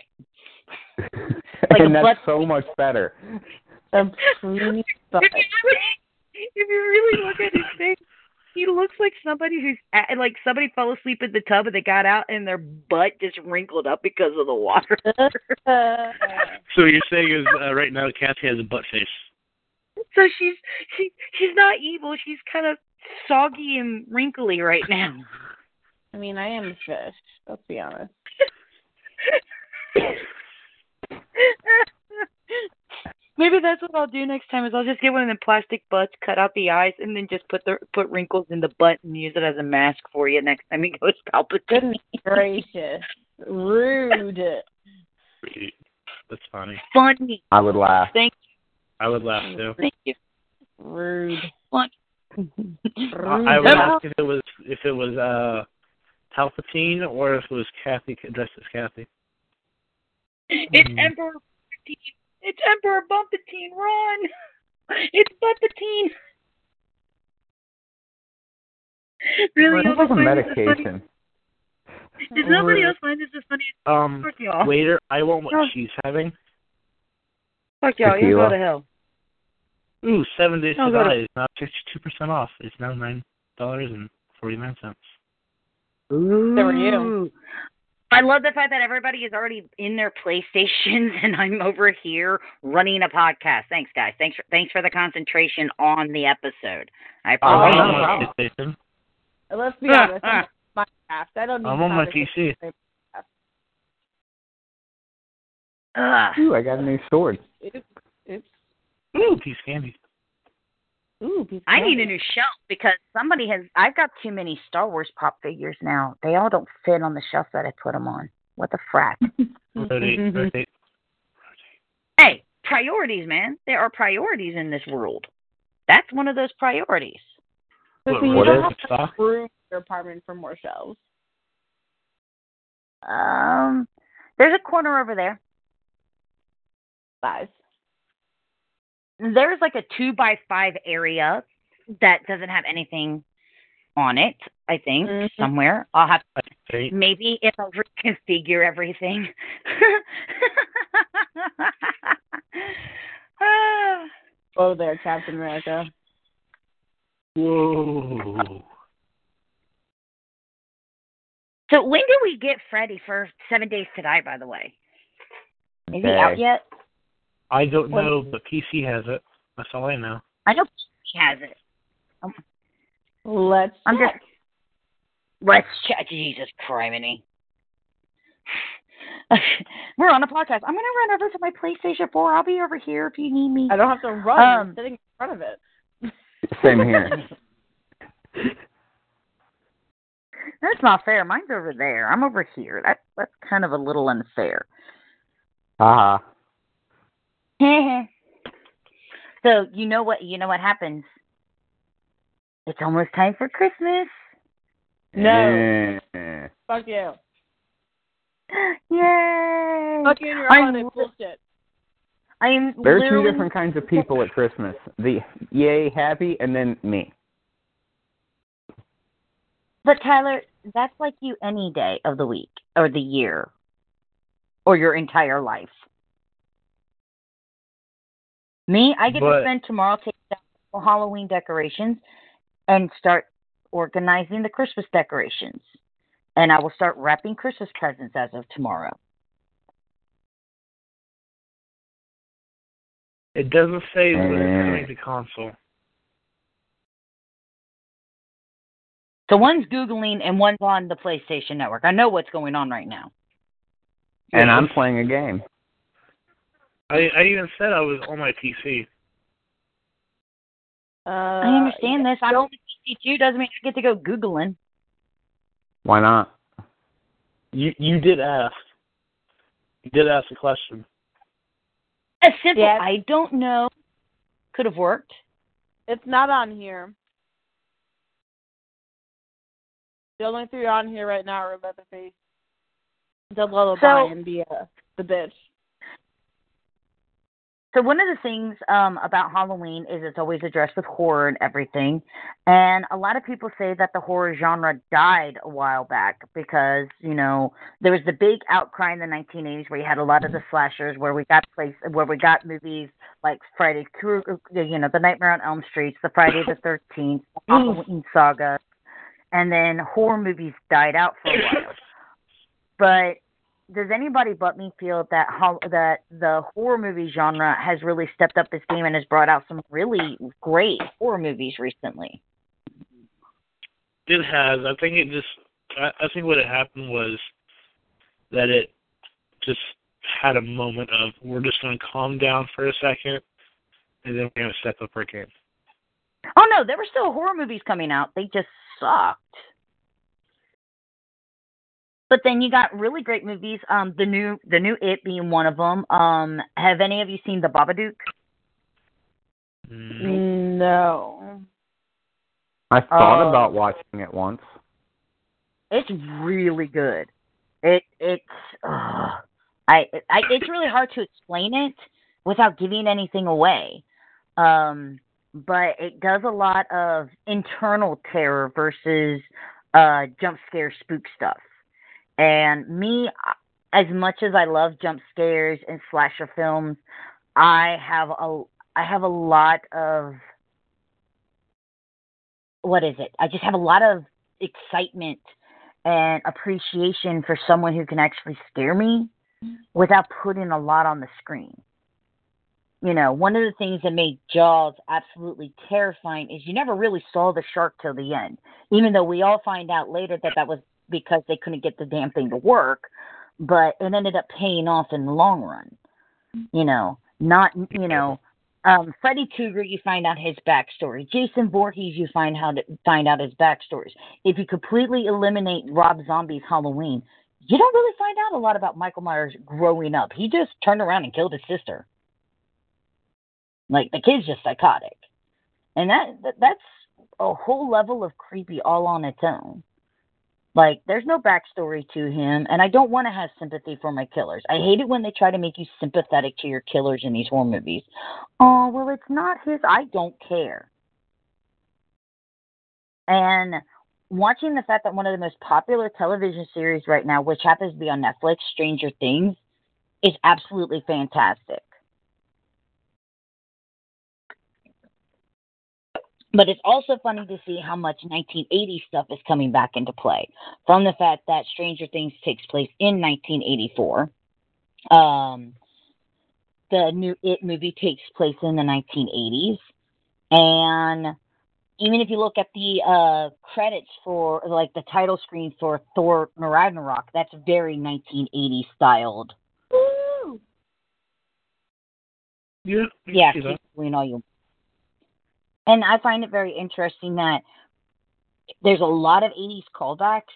[LAUGHS] Like a and that's butt- so much better. The preemie [LAUGHS] If you, really, if you really look at his face, he looks like somebody who's at, like somebody fell asleep in the tub and they got out and their butt just wrinkled up because of the water. [LAUGHS] So you're saying is uh, right now Kathy has a butt face. So she's she she's not evil. She's kind of soggy and wrinkly right now. I mean, I am a fish. Let's be honest. [LAUGHS] Maybe that's what I'll do next time. Is I'll just get one of the plastic butts, cut out the eyes, and then just put the put wrinkles in the butt and use it as a mask for you next time he goes Palpatine. Goodness gracious. Rude. That's funny. Funny. I would laugh. Thank you. I would laugh too. thank you. Rude. What? I would ask if it was if it was uh Palpatine or if it was Kathy dressed as Kathy. It's Hmm. Emperor Bumpatine. It's Emperor Bumpatine. Run! [LAUGHS] It's Bumpatine. [LAUGHS] Really? It y'all was a find this as funny? medication. Does nobody else find this as funny as Um, fuck y'all? waiter, I want what Oh. she's having. Fuck y'all. You go to hell. Ooh, seven days oh, to die is now sixty-two percent off. It's now nine dollars and forty-nine cents. Ooh. were you. I love the fact that everybody is already in their PlayStations [LAUGHS] and I'm over here running a podcast. Thanks, guys. Thanks for thanks for the concentration on the episode. I Oh, I'm appreciate no on it. my. PlayStation. Let's be honest. I'm on [LAUGHS] Minecraft. I don't need I'm on my conversation. PC. Ooh, I got a new sword. Oops. Oops. Ooh, piece of candy. Ooh, I need a new shelf because somebody has. I've got too many Star Wars pop figures now. They all don't fit on the shelf that I put them on. What the frack? [LAUGHS] Rotate, rotate. hey, priorities, man. There are priorities in this world. That's one of those priorities. What, So you what don't is have to Stock? room your apartment for more shelves. Um, there's a corner over there. Size. There's like a two by five area that doesn't have anything on it. I think Mhm. somewhere. I'll have Rotate. maybe if I reconfigure everything. [LAUGHS] Oh, there, Captain America. Whoa. so when do we get Freddy for Seven Days to Die? By the way, is he out yet? I don't know, but PC has it. That's all I know. I know PC has it. Let's I'm check. just let's check. Jesus criminy. [SIGHS] We're on a podcast. I'm gonna run over to my PlayStation 4. I'll be over here if you need me. I don't have to run. Um, I'm sitting in front of it. Same here. [LAUGHS] That's not fair. Mine's over there. I'm over here. That's that's kind of a little unfair. Haha. So you know what you know what happens. It's almost time for Christmas. No. Eh. Fuck you. [GASPS] Yay! Fuck you and your I'm bullshit. I'm There are two different kinds of people at Christmas. The yay happy and then me. But Tyler, that's like you any day of the week or the year or your entire life. Me, I get But- to spend tomorrow taking down the Halloween decorations and start organizing the Christmas decorations. And I will start wrapping Christmas presents as of tomorrow. It doesn't say when it's Eh. coming to console. So one's Googling and one's on the PlayStation Network. I know what's going on right now. And I'm playing a game. I, I even said I was on my PC. Uh, I understand this. I'm on the PC too. Doesn't mean I get to go Googling. Why not? You you did ask. You did ask a question. A simple, Yeah. I don't know. Could have worked. It's not on here. The only three on here right now are Leatherface, the lullaby, So- and the uh, the bitch. So one of the things um, about Halloween is it's always addressed with horror and everything, and a lot of people say that the horror genre died a while back because you know there was the big outcry in the 1980s where you had a lot of the slashers where we got place where we got movies like Friday, you know, the Nightmare on Elm Street, the Friday the 13th, [LAUGHS] Halloween saga, and then horror movies died out for a while. [LAUGHS] But does anybody but me feel that that the horror movie genre has really stepped up its game and has brought out some really great horror movies recently? It has. I think it just. I, I think what had happened was that it just had a moment of we're just going to calm down for a second, and then we're going to step up our game. Oh no, there were still horror movies coming out. They just sucked. But then you got really great movies. Um, the new the new It being one of them. Um, have any of you seen The Babadook? Mm, No. I thought Oh. about watching it once. It's really good. It it's uh, I I it's really hard to explain it without giving anything away. Um, but it does a lot of internal terror versus uh jump scare spook stuff. And me, as much as I love jump scares and slasher films, I have a I have a lot of what is it? I just have a lot of excitement and appreciation for someone who can actually scare me without putting a lot on the screen. You know, one of the things that made Jaws absolutely terrifying is you never really saw the shark till the end, even though we all find out later that that was because they couldn't get the damn thing to work, but it ended up paying off in the long run. You know, not, you know, um, Freddy Krueger, you find out his backstory. Jason Voorhees, you find how to find out his backstories. If you completely eliminate Rob Zombie's Halloween, you don't really find out a lot about Michael Myers growing up. He just turned around and killed his sister. Like the kid's just psychotic, and that, that that's a whole level of creepy all on its own. Like there's no backstory to him, and I don't want to have sympathy for my killers. I hate it when they try to make you sympathetic to your killers in these horror movies. Oh well, it's not his. I don't care. And watching the fact that one of the most popular television series right now, which happens to be on Netflix, Stranger Things, is absolutely fantastic. But it's also funny to see how much 1980 stuff is coming back into play. From the fact that Stranger Things takes place in 1984. Um, the new It movie takes place in the 1980s. And even if you look at the uh, credits for, like, the title screen for Thor Ragnarok, that's very 1980 styled. Woo! yeah, Yeah, see that. keep doing all you. And I find it very interesting that there's a lot of 80s callbacks,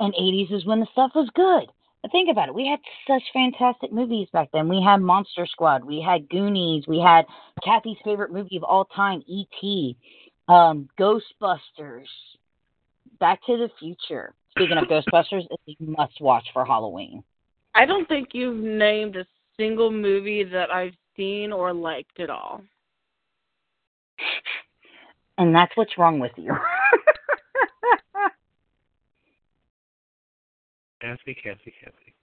and 80s is when the stuff was good. But think about it. We had such fantastic movies back then. We had Monster Squad. We had Goonies. We had Kathy's favorite movie of all time, E.T., um, Ghostbusters, Back to the Future. Speaking of [COUGHS] Ghostbusters, it's a must watch for Halloween. I don't think you've named a single movie that I've seen or liked at all. And that's what's wrong with you. Kathy, Kathy, Kathy.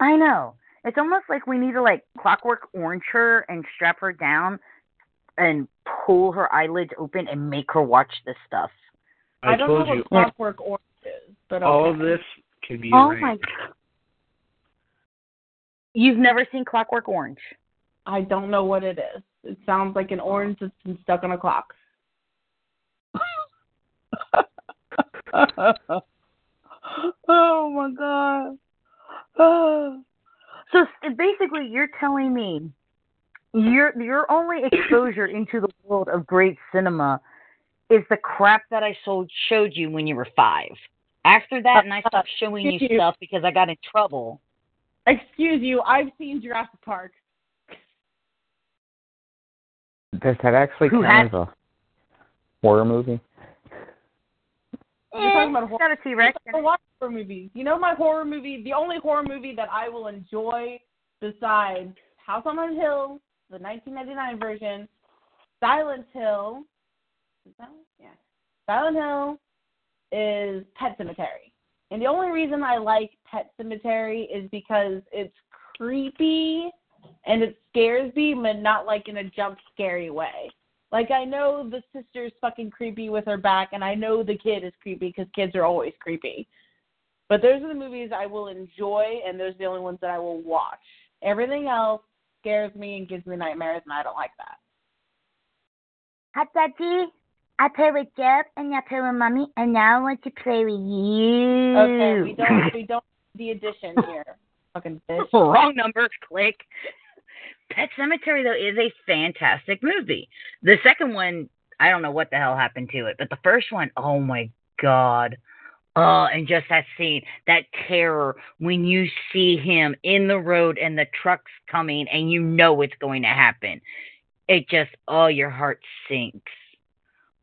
I know. It's almost like we need to like clockwork orange her and strap her down and pull her eyelids open and make her watch this stuff. I, don't told know you what Clockwork Orange is, but all okay. of this can be Oh arranged. my. You've never seen Clockwork Orange. I don't know what it is. It sounds like an orange that's been stuck on a clock. [LAUGHS] oh my god. Oh. [SIGHS] So basically, you're telling me your your only exposure into the world of great cinema is the crap that I sold showed you when you were five. After that, and I stopped showing you you. stuff because I got in trouble. Excuse you, I've seen Jurassic Park. Does that actually Who count as a horror movie? You're talking about Eh, horror- got a T Rex. I watch horror movies. You know my horror movie, the only horror movie that I will enjoy besides House on the Hill, the 1999 version, Silent Hill. Is that one? Yeah. Silent Hill is Pet Sematary. And the only reason I like Pet Sematary is because it's creepy and it scares me, but not like in a jump scary way. Like I know the sister's fucking creepy with her back, and I know the kid is creepy because kids are always creepy. But those are the movies I will enjoy, and those are the only ones that I will watch. Everything else scares me and gives me nightmares, and I don't like that. Hi, Daddy. I play with Jeff, and I play with Mommy, and now I want to play with you. Okay, we don't we don't the addition here. [LAUGHS] Fucking bitch. Wrong number. Click. Pet Sematary though is a fantastic movie. The second one, I don't know what the hell happened to it, but the first one, oh my god. Oh, and just that scene, that terror when you see him in the road and the truck's coming and you know it's going to happen. it just oh your heart sinks.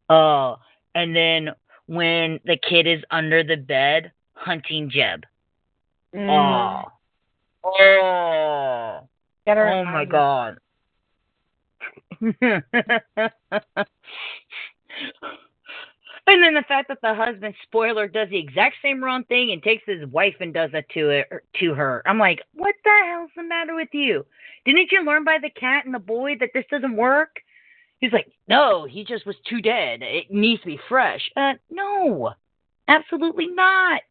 Oh, and then when the kid is under the bed hunting Jud. Mm. Oh. Oh. Get her Oh my god. [LAUGHS] and then the fact that the husband, spoiler, does the exact same wrong thing and takes his wife and does it to it to her. I'm like, what the hell's the matter with you? Didn't you learn by the cat and the boy that this doesn't work? He's like, no, he just was too dead. It needs to be fresh. Uh, no, absolutely not.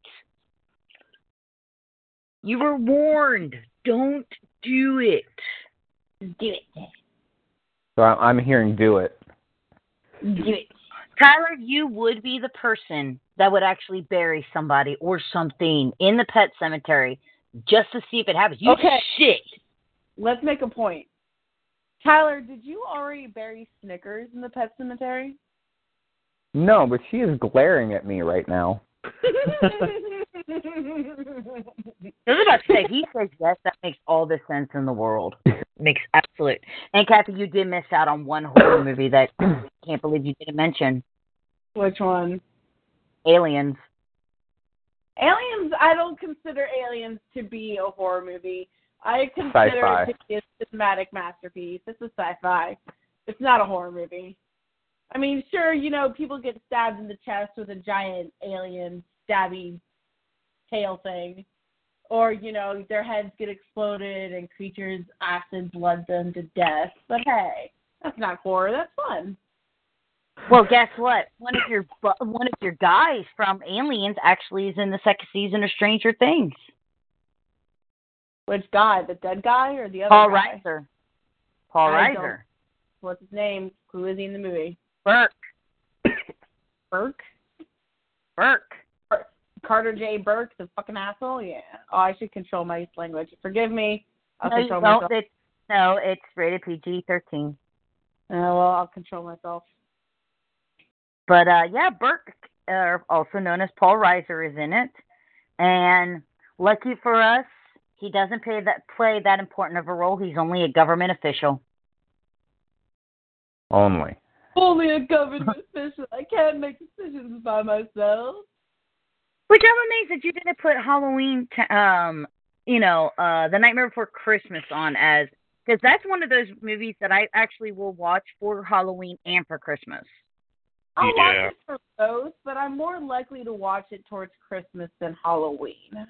You were warned. Don't do it. Do it. So I- I'm hearing do it. Do it. Tyler, you would be the person that would actually bury somebody or something in the pet cemetery just to see if it happens. You Okay. shit. Let's make a point. Tyler, did you already bury Snickers in the pet cemetery? No, but she is glaring at me right now. [LAUGHS] I was about to say, he says yes, that makes all the sense in the world. makes absolute. And Kathy, you did miss out on one horror movie that I [CLEARS THROAT] can't believe you didn't mention. Which one? Aliens. Aliens, I don't consider Aliens to be a horror movie. I consider Sci-fi. it to be a cinematic masterpiece. It's a sci-fi. It's not a horror movie. I mean, sure, you know, people get stabbed in the chest with a giant alien stabby tail thing. Or, you know, their heads get exploded and creatures acid blood them to death. But hey, that's not horror. That's fun. Well, guess what? One of your one of your guys from Aliens actually is in the second season of Stranger Things. Which guy? The dead guy or the other Paul guy? Reiser. Paul I Reiser. What's his name? Who is he in the movie? Burke. Burke? Burke. Carter J. Burke, the fucking asshole? Yeah. Oh, I should control my language. Forgive me. I'll No, control myself. It's, no, it's rated PG thirteen. Uh, well, I'll control myself. But uh yeah, Burke, uh, also known as Paul Reiser, is in it. And lucky for us, he doesn't play that play that important of a role. He's only a government official. Only. Only a government [LAUGHS] official. I can't make decisions by myself. Which I'm amazed that you didn't put Halloween, t- um, you know, uh, The Nightmare Before Christmas on as because that's one of those movies that I actually will watch for Halloween and for Christmas. I'll Yeah. watch it for both, but I'm more likely to watch it towards Christmas than Halloween.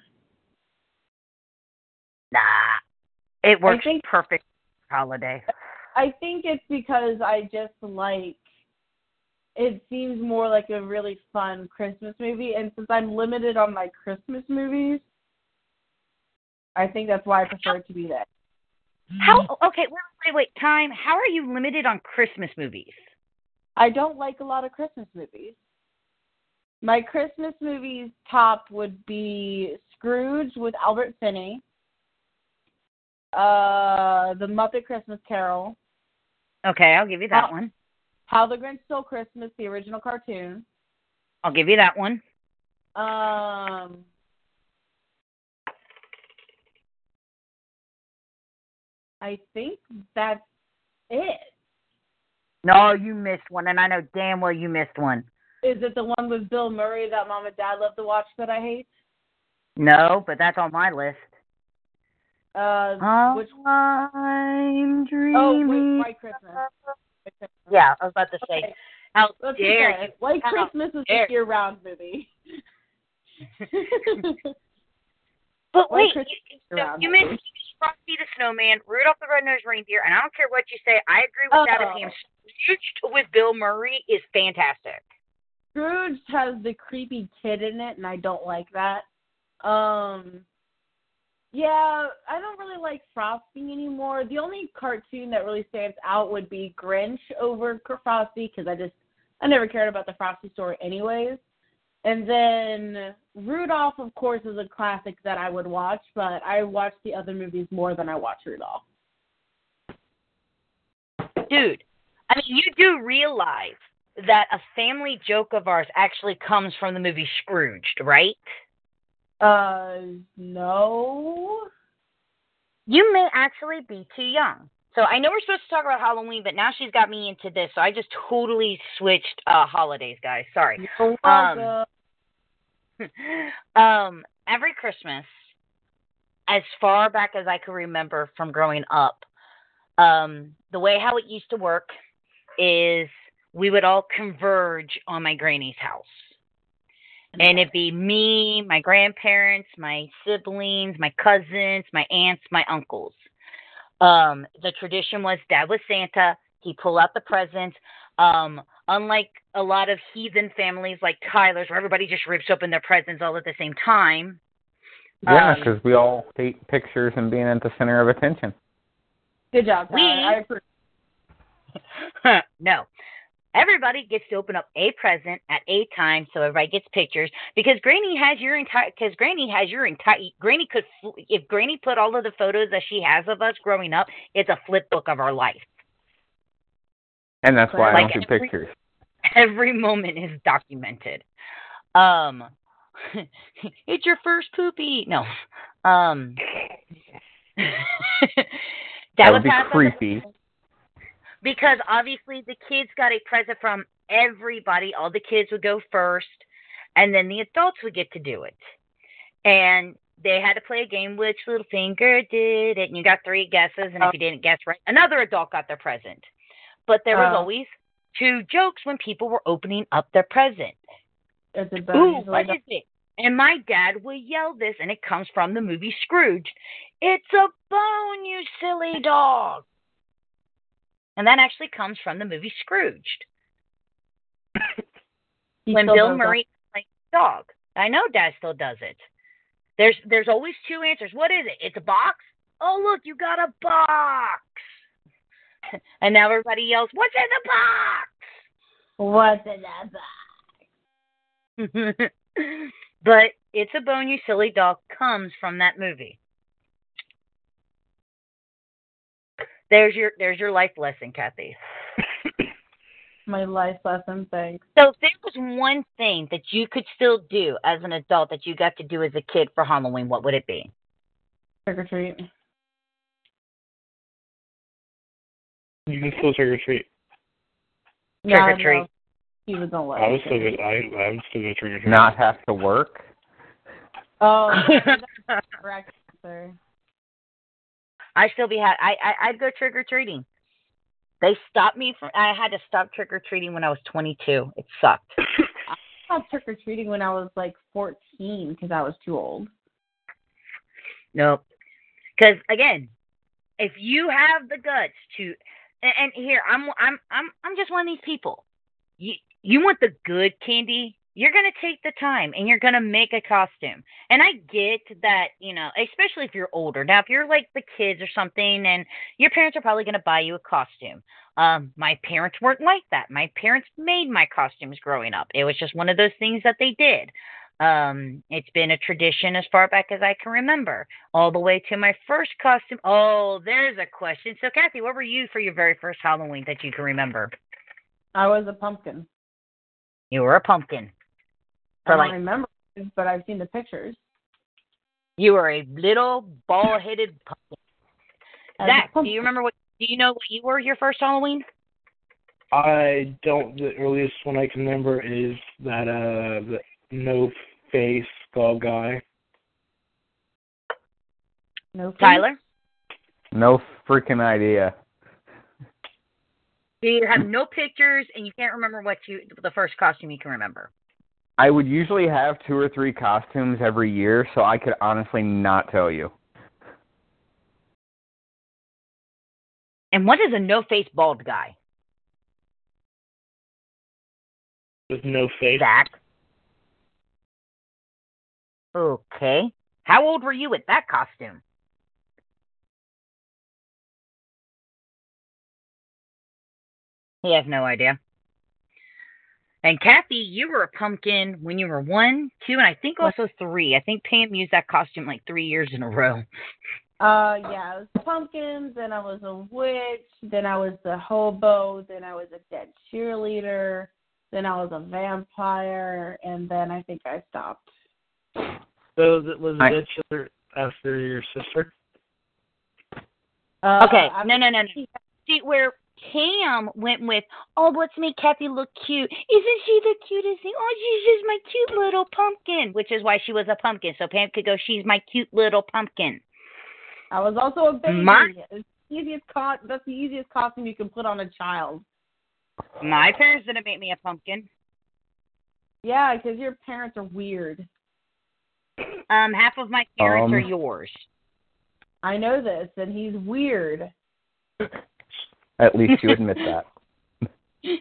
Nah, it works think- perfect holiday. I think it's because I just like it seems more like a really fun Christmas movie and since I'm limited on my Christmas movies, I think that's why I prefer it to be that. How? Okay, wait, wait, wait. Time. How are you limited on Christmas movies? I don't like a lot of Christmas movies. My Christmas movies top would be Scrooge with Albert Finney, uh, The Muppet Christmas Carol, Okay, I'll give you that Oh. one. How the Grinch Stole Christmas, the original cartoon. I'll give you that one. Um, I think that's it. No, you missed one, and I know damn well you missed one. Is it the one with Bill Murray that mom and dad love to watch that I hate? No, but that's on my list. Uh, which? I'm dreaming. Oh, wait, White Christmas. Christmas. Yeah, I was about to say. Okay. How Let's dare you? White How Christmas is dare- a year-round movie. [LAUGHS] But White wait, Christmas you, so you that mentioned Frosty the Snowman, Rudolph the Red-Nosed Reindeer, and I don't care what you say. I agree with that. Oh. As him Scrooged with Bill Murray is fantastic. Scrooge has the creepy kid in it, and I don't like that. Um, yeah, I don't really like Frosty anymore. The only cartoon that really stands out would be Grinch over Frosty because I just I never cared about the Frosty story anyways. And then Rudolph, of course, is a classic that I would watch, but I watch the other movies more than I watch Rudolph. Dude, I mean, you do realize that a family joke of ours actually comes from the movie Scrooged, right? Uh, no. You may actually be too young. so I know we're supposed to talk about Halloween, but now she's got me into this, so I just totally switched uh holidays, guys. Sorry. Um, [LAUGHS] um, every Christmas, as far back as I can remember from growing up, um, the way how it used to work is we would all converge on my granny's house. And it'd be me, my grandparents, my siblings, my cousins, my aunts, my uncles. Um, the tradition was dad was Santa, he'd pull out the presents. Um, unlike a lot of heathen families like Tyler's, where everybody just rips open their presents all at the same time. Yeah, Um, because we all hate pictures and being at the center of attention. Good job, Tyler. we- I approve. [LAUGHS] no. Everybody gets to open up a present at a time, so everybody gets pictures. Because Granny has your entire. Because Granny has your entire. Granny could. If Granny put all of the photos that she has of us growing up, it's a flip book of our life. And that's why I Like don't do pictures. Every moment is documented. Um, [LAUGHS] it's your first poopy. No. Um. that, [LAUGHS] That would be creepy. Because obviously the kids got a present from everybody. All the kids would go first, and then the adults would get to do it. And they had to play a game which little finger did it, and you got three guesses, and if you didn't guess right, another adult got their present. But there was Oh. always two jokes when people were opening up their present. Ooh, what is it? And my dad would yell this, and it comes from the movie Scrooge. It's a bone, you silly dog. And that actually comes from the movie Scrooged. When Bill. Murray the dog. I know Dad still does it. There's there's always two answers. What is it? It's a box. Oh look, you got a box. [LAUGHS] and now everybody yells, "What's in the box? What's in the box?" [LAUGHS] but it's a bone, you silly dog comes from that movie. There's your there's your life lesson, Kathy. My life lesson, thanks. So if there was one thing that you could still do as an adult that you got to do as a kid for Halloween, what would it be? Trick or treat. You can still trick or treat. Trick or treat. no, He was gonna let I me would still trick or go. I I would still go trick or treat. Not have to work. Oh, [LAUGHS] that's correct answer. I still be had. I, I I'd go trick or treating. They stopped me from. I had to stop trick or treating when I was 22. It sucked. [LAUGHS] I stopped trick or treating when I was like 14 because I was too old. Nope. Because again, if you have the guts to, and, and here I'm I'm I'm I'm just one of these people. You you want the good candy? You're gonna take the time and you're gonna make a costume. And I get that, you know, especially if you're older. Now, if you're like the kids or something, and your parents are probably gonna buy you a costume. Um, my parents weren't like that. My parents made my costumes growing up. It was just one of those things that they did. Um, it's been a tradition as far back as I can remember, all the way to my first costume. Oh, there's a question. So, Kathy, what were you for your very first Halloween that you can remember? I was a pumpkin. You were a pumpkin. I For don't remember, but I've seen the pictures. you were a little ball-headed pumpkin. I was a Zach, do you remember what? Do you know what you were your first Halloween? I don't. The earliest one I can remember is that uh the no face skull guy. No face? Tyler, No freaking idea. do you have no pictures and you can't remember what you the first costume you can remember? I would usually have two or three costumes every year, so I could honestly not tell you. And what is a no-face bald guy? With no face. Zach. Okay. How old were you with that costume? He has no idea. And Kathy, you were a pumpkin when you were one, two, and I think also three. I think Pam used that costume like three years in a row. Uh, yeah, I was pumpkins, then I was a witch, then I was the hobo, then I was a dead cheerleader, then I was a vampire, and then I think I stopped. So that was I- that your after your sister. Uh, Okay, I- no, no, no, no. See where Pam went with, oh, let's make Kathy look cute. Isn't she the cutest thing? Oh, she's just my cute little pumpkin, which is why she was a pumpkin. So Pam could go, she's my cute little pumpkin. I was also a baby. My- It's the easiest co- that's the easiest costume you can put on a child. My parents didn't make me a pumpkin. Yeah, because your parents are weird. Um, half of my parents Um. are yours. I know this, and he's weird. At least you admit that. [LAUGHS]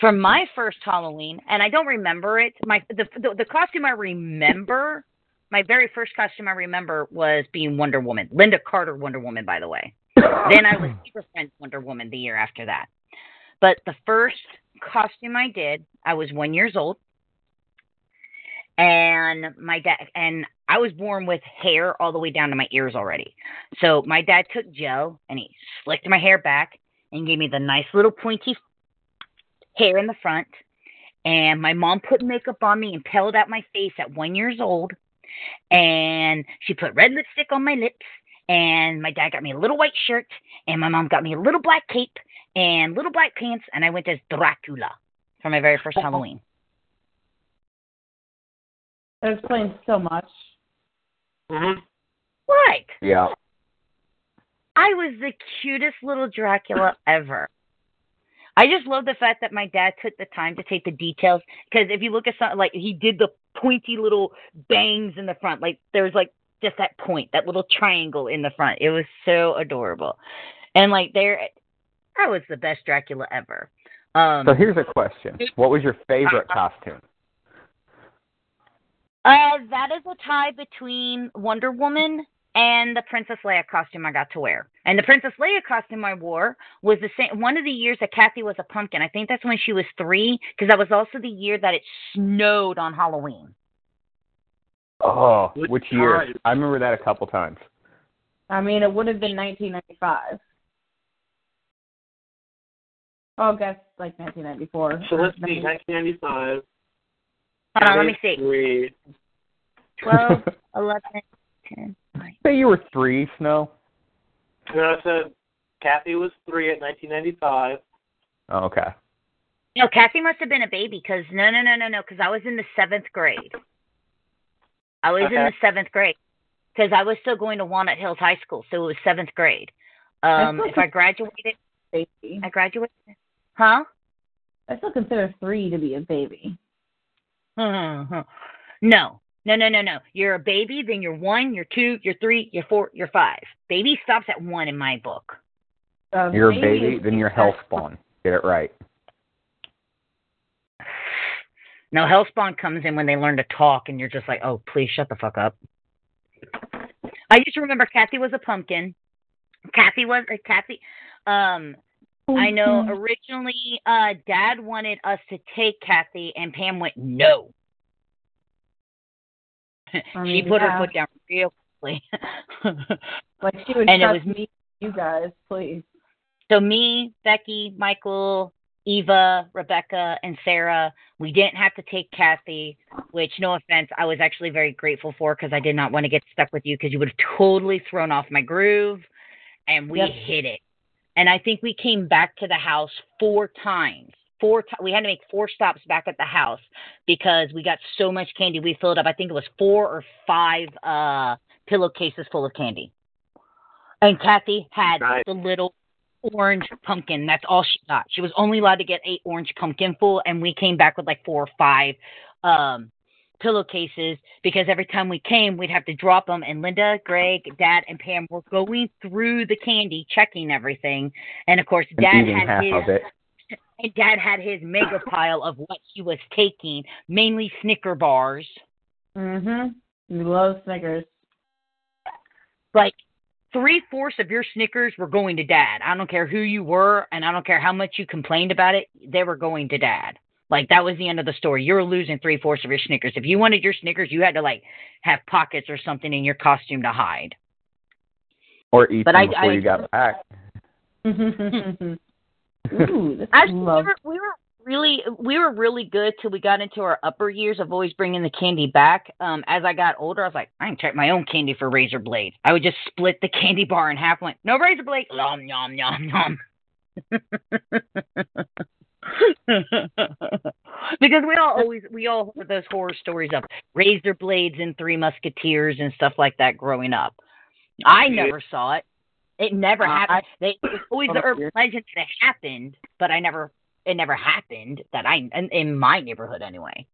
For my first Halloween, and I don't remember it. My the, the the costume I remember, my very first costume I remember was being Wonder Woman, Lynda Carter Wonder Woman, by the way. then I was Super Friends Wonder Woman the year after that. But the first costume I did, I was one years old, and my dad and I was born with hair all the way down to my ears already. So my dad took Joe and he slicked my hair back and gave me the nice little pointy hair in the front. And my mom put makeup on me and peeled out my face at one years old. And she put red lipstick on my lips. And my dad got me a little white shirt. And my mom got me a little black cape and little black pants. And I went as Dracula for my very first [LAUGHS] Halloween. That explains so much. Mm-hmm. Right. Yeah. I was the cutest little Dracula [LAUGHS] ever. I just love the fact that my dad took the time to take the details because if you look at something like he did the pointy little bangs in the front, like there's like just that point, that little triangle in the front. It was so adorable, and like there, I was the best Dracula ever. Um, So here's a question. What was your favorite costume? Uh, that is a tie between Wonder Woman and the Princess Leia costume I got to wear. And the Princess Leia costume I wore was the same one of the years that Kathy was a pumpkin. I think that's when she was three, because that was also the year that it snowed on Halloween. Oh, Which which year? I remember that a couple times. I mean, it would have been 1995. Oh, I guess like 1994. So let's see, 1995. Hold on, let me see. Three. 12, [LAUGHS] 11, 10, 9. Say you were three, Snow. No, I said Kathy was three at 1995. Oh, okay. No, Kathy must have been a baby because no, no, no, no, no, because I was in the seventh grade. I was in the seventh grade because I was still going to Walnut Hills High School, so it was seventh grade. Um, still if I graduated, baby. I graduated, huh? I still consider three to be a baby. No, no, no, no, no. You're a baby, then you're one, you're two, you're three, you're four, you're five. Baby stops at one in my book. Um, You're a baby, then you're hell spawn. Get it right. No, Hellspawn comes in when they learn to talk, and you're just like, oh, please shut the fuck up. I just remember Kathy was a pumpkin. Kathy was uh, Kathy. Um, I know originally uh, Dad wanted us to take Kathy, and Pam went no. I she put her foot down real quickly. [LAUGHS] Like she would And it was- me, you guys, please. So me, Becky, Michael, Eva, Rebecca, and Sarah, we didn't have to take Kathy, which no offense, I was actually very grateful for because I did not want to get stuck with you because you would have totally thrown off my groove and we Yep. hit it. And I think we came back to the house four times. Four ti we had to make four stops back at the house because we got so much candy. We filled up I think it was four or five uh pillowcases full of candy. And Kathy had the little orange pumpkin. That's all she got. She was only allowed to get eight orange pumpkin full, and we came back with like four or five um, pillowcases because every time we came, we'd have to drop them. And Linda, Greg, Dad, and Pam were going through the candy, checking everything. And of course, Dad eating had half his of it. [LAUGHS] and Dad had his mega pile of what he was taking, mainly Snicker bars. Mhm. We love Snickers. like three fourths of your Snickers were going to dad. I don't care who you were, and I don't care how much you complained about it, they were going to dad. Like that was the end of the story. You were losing three fourths of your Snickers. If you wanted your Snickers, you had to like have pockets or something in your costume to hide. Or eat But them I- before I- you got back. [LAUGHS] Ooh, this I is we love. were we were really we were really good till we got into our upper years of always bringing the candy back. Um, as I got older, I was like, I can check my own candy for razor blade. I would just split the candy bar in half. Went no razor blade. Yum yum yum yum. [LAUGHS] [LAUGHS] because we all always we all heard those horror stories of razor blades and Three Musketeers and stuff like that growing up. I never saw it. It never Uh, happened. They it was always the Oh, urban dear. legend that it happened, but I never it never happened that I in, in my neighborhood anyway.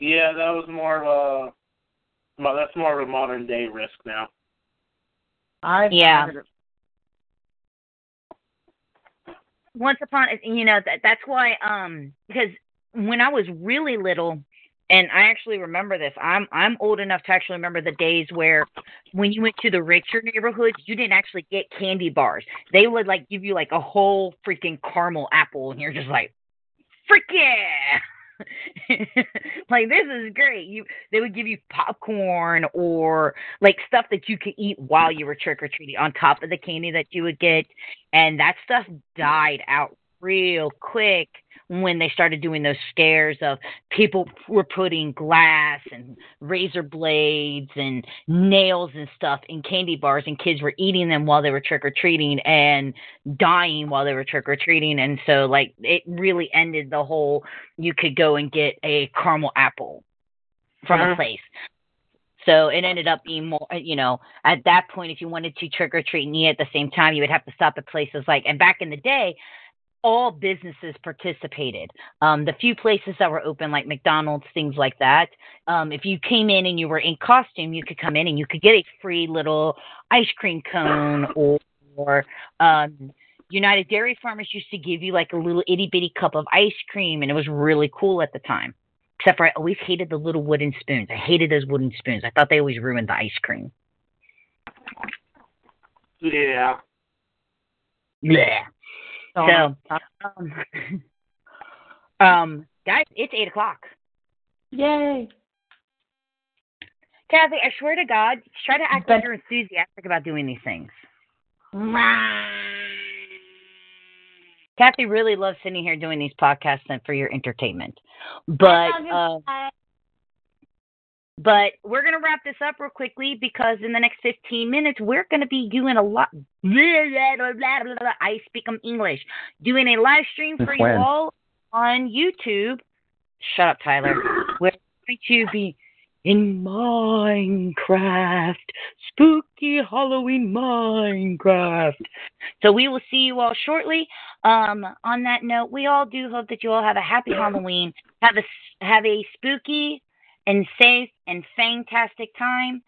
Yeah, that was more of a. Well, that's more of a modern day risk now. I've Yeah. heard it. Once upon you know that that's why um because when I was really little and I actually remember this I'm I'm old enough to actually remember the days where when you went to the richer neighborhoods you didn't actually get candy bars. They would like give you like a whole freaking caramel apple and you're just like freak yeah [LAUGHS] like this is great. You they would give you popcorn or like stuff that you could eat while you were trick or treating on top of the candy that you would get. And that stuff died out real quick when they started doing those scares of people were putting glass and razor blades and nails and stuff in candy bars and kids were eating them while they were trick or treating and dying while they were trick or treating and so like it really ended the whole you could go and get a caramel apple from a Uh-huh. place so it ended up being more, uh, you know, at that point, if you wanted to trick or treat and eat at the same time, you would have to stop at places like, and back in the day, all businesses participated. Um, the few places that were open, like McDonald's, things like that, um, if you came in and you were in costume, you could come in and you could get a free little ice cream cone or, or um, United Dairy Farmers used to give you like a little itty bitty cup of ice cream, and it was really cool at the time. Except for I always hated the little wooden spoons. I hated those wooden spoons. I thought they always ruined the ice cream. Yeah. Yeah. So, So, um, [LAUGHS] um, guys, it's eight o'clock. yay. Kathy, I swear to God, try to act But- like enthusiastic about doing these things. Kathy really loves sitting here doing these podcasts and for your entertainment. But uh, but we're gonna wrap this up real quickly because in the next fifteen minutes we're gonna be doing a lot. Blah, [LAUGHS] blah, blah, blah, blah. I speak 'em English. Doing a live stream for you all on YouTube. Shut up, Tyler. [LAUGHS] We're going to be in Minecraft, spooky Halloween Minecraft. So we will see you all shortly. Um, on that note, we all do hope that you all have a happy [LAUGHS] Halloween, have a have a spooky and safe and fantastic time.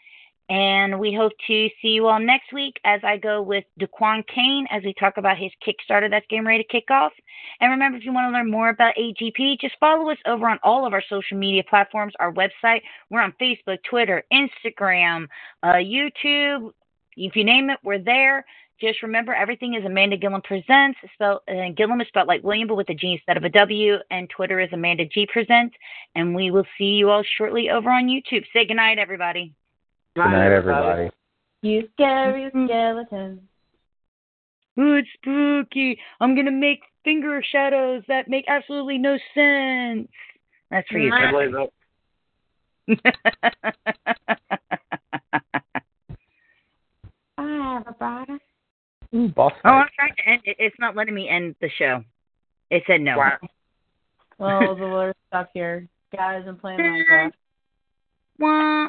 And we hope to see you all next week as I go with Daquan Kane as we talk about his Kickstarter that's getting ready to kick off. And remember, if you want to learn more about AGP, just follow us over on all of our social media platforms, our website. We're on Facebook, Twitter, Instagram, uh, YouTube. If you name it, we're there. Just remember, everything is Amanda Gilliam Presents. Spelled, uh, Gilliam is spelled like William, but with a G instead of a W. And Twitter is Amanda G Presents. And we will see you all shortly over on YouTube. Say goodnight, everybody. Good night, everybody. You scary skeleton. Ooh, it's spooky. I'm going to make finger shadows that make absolutely no sense. That's for you, Nice. Everybody's up. Bye, everybody. Ooh, boss Oh, I'm trying to end it. It's not letting me end the show. It said no. Wow. Well, the [LAUGHS] Lord stuck here. Guys, I'm playing Minecraft. Wah.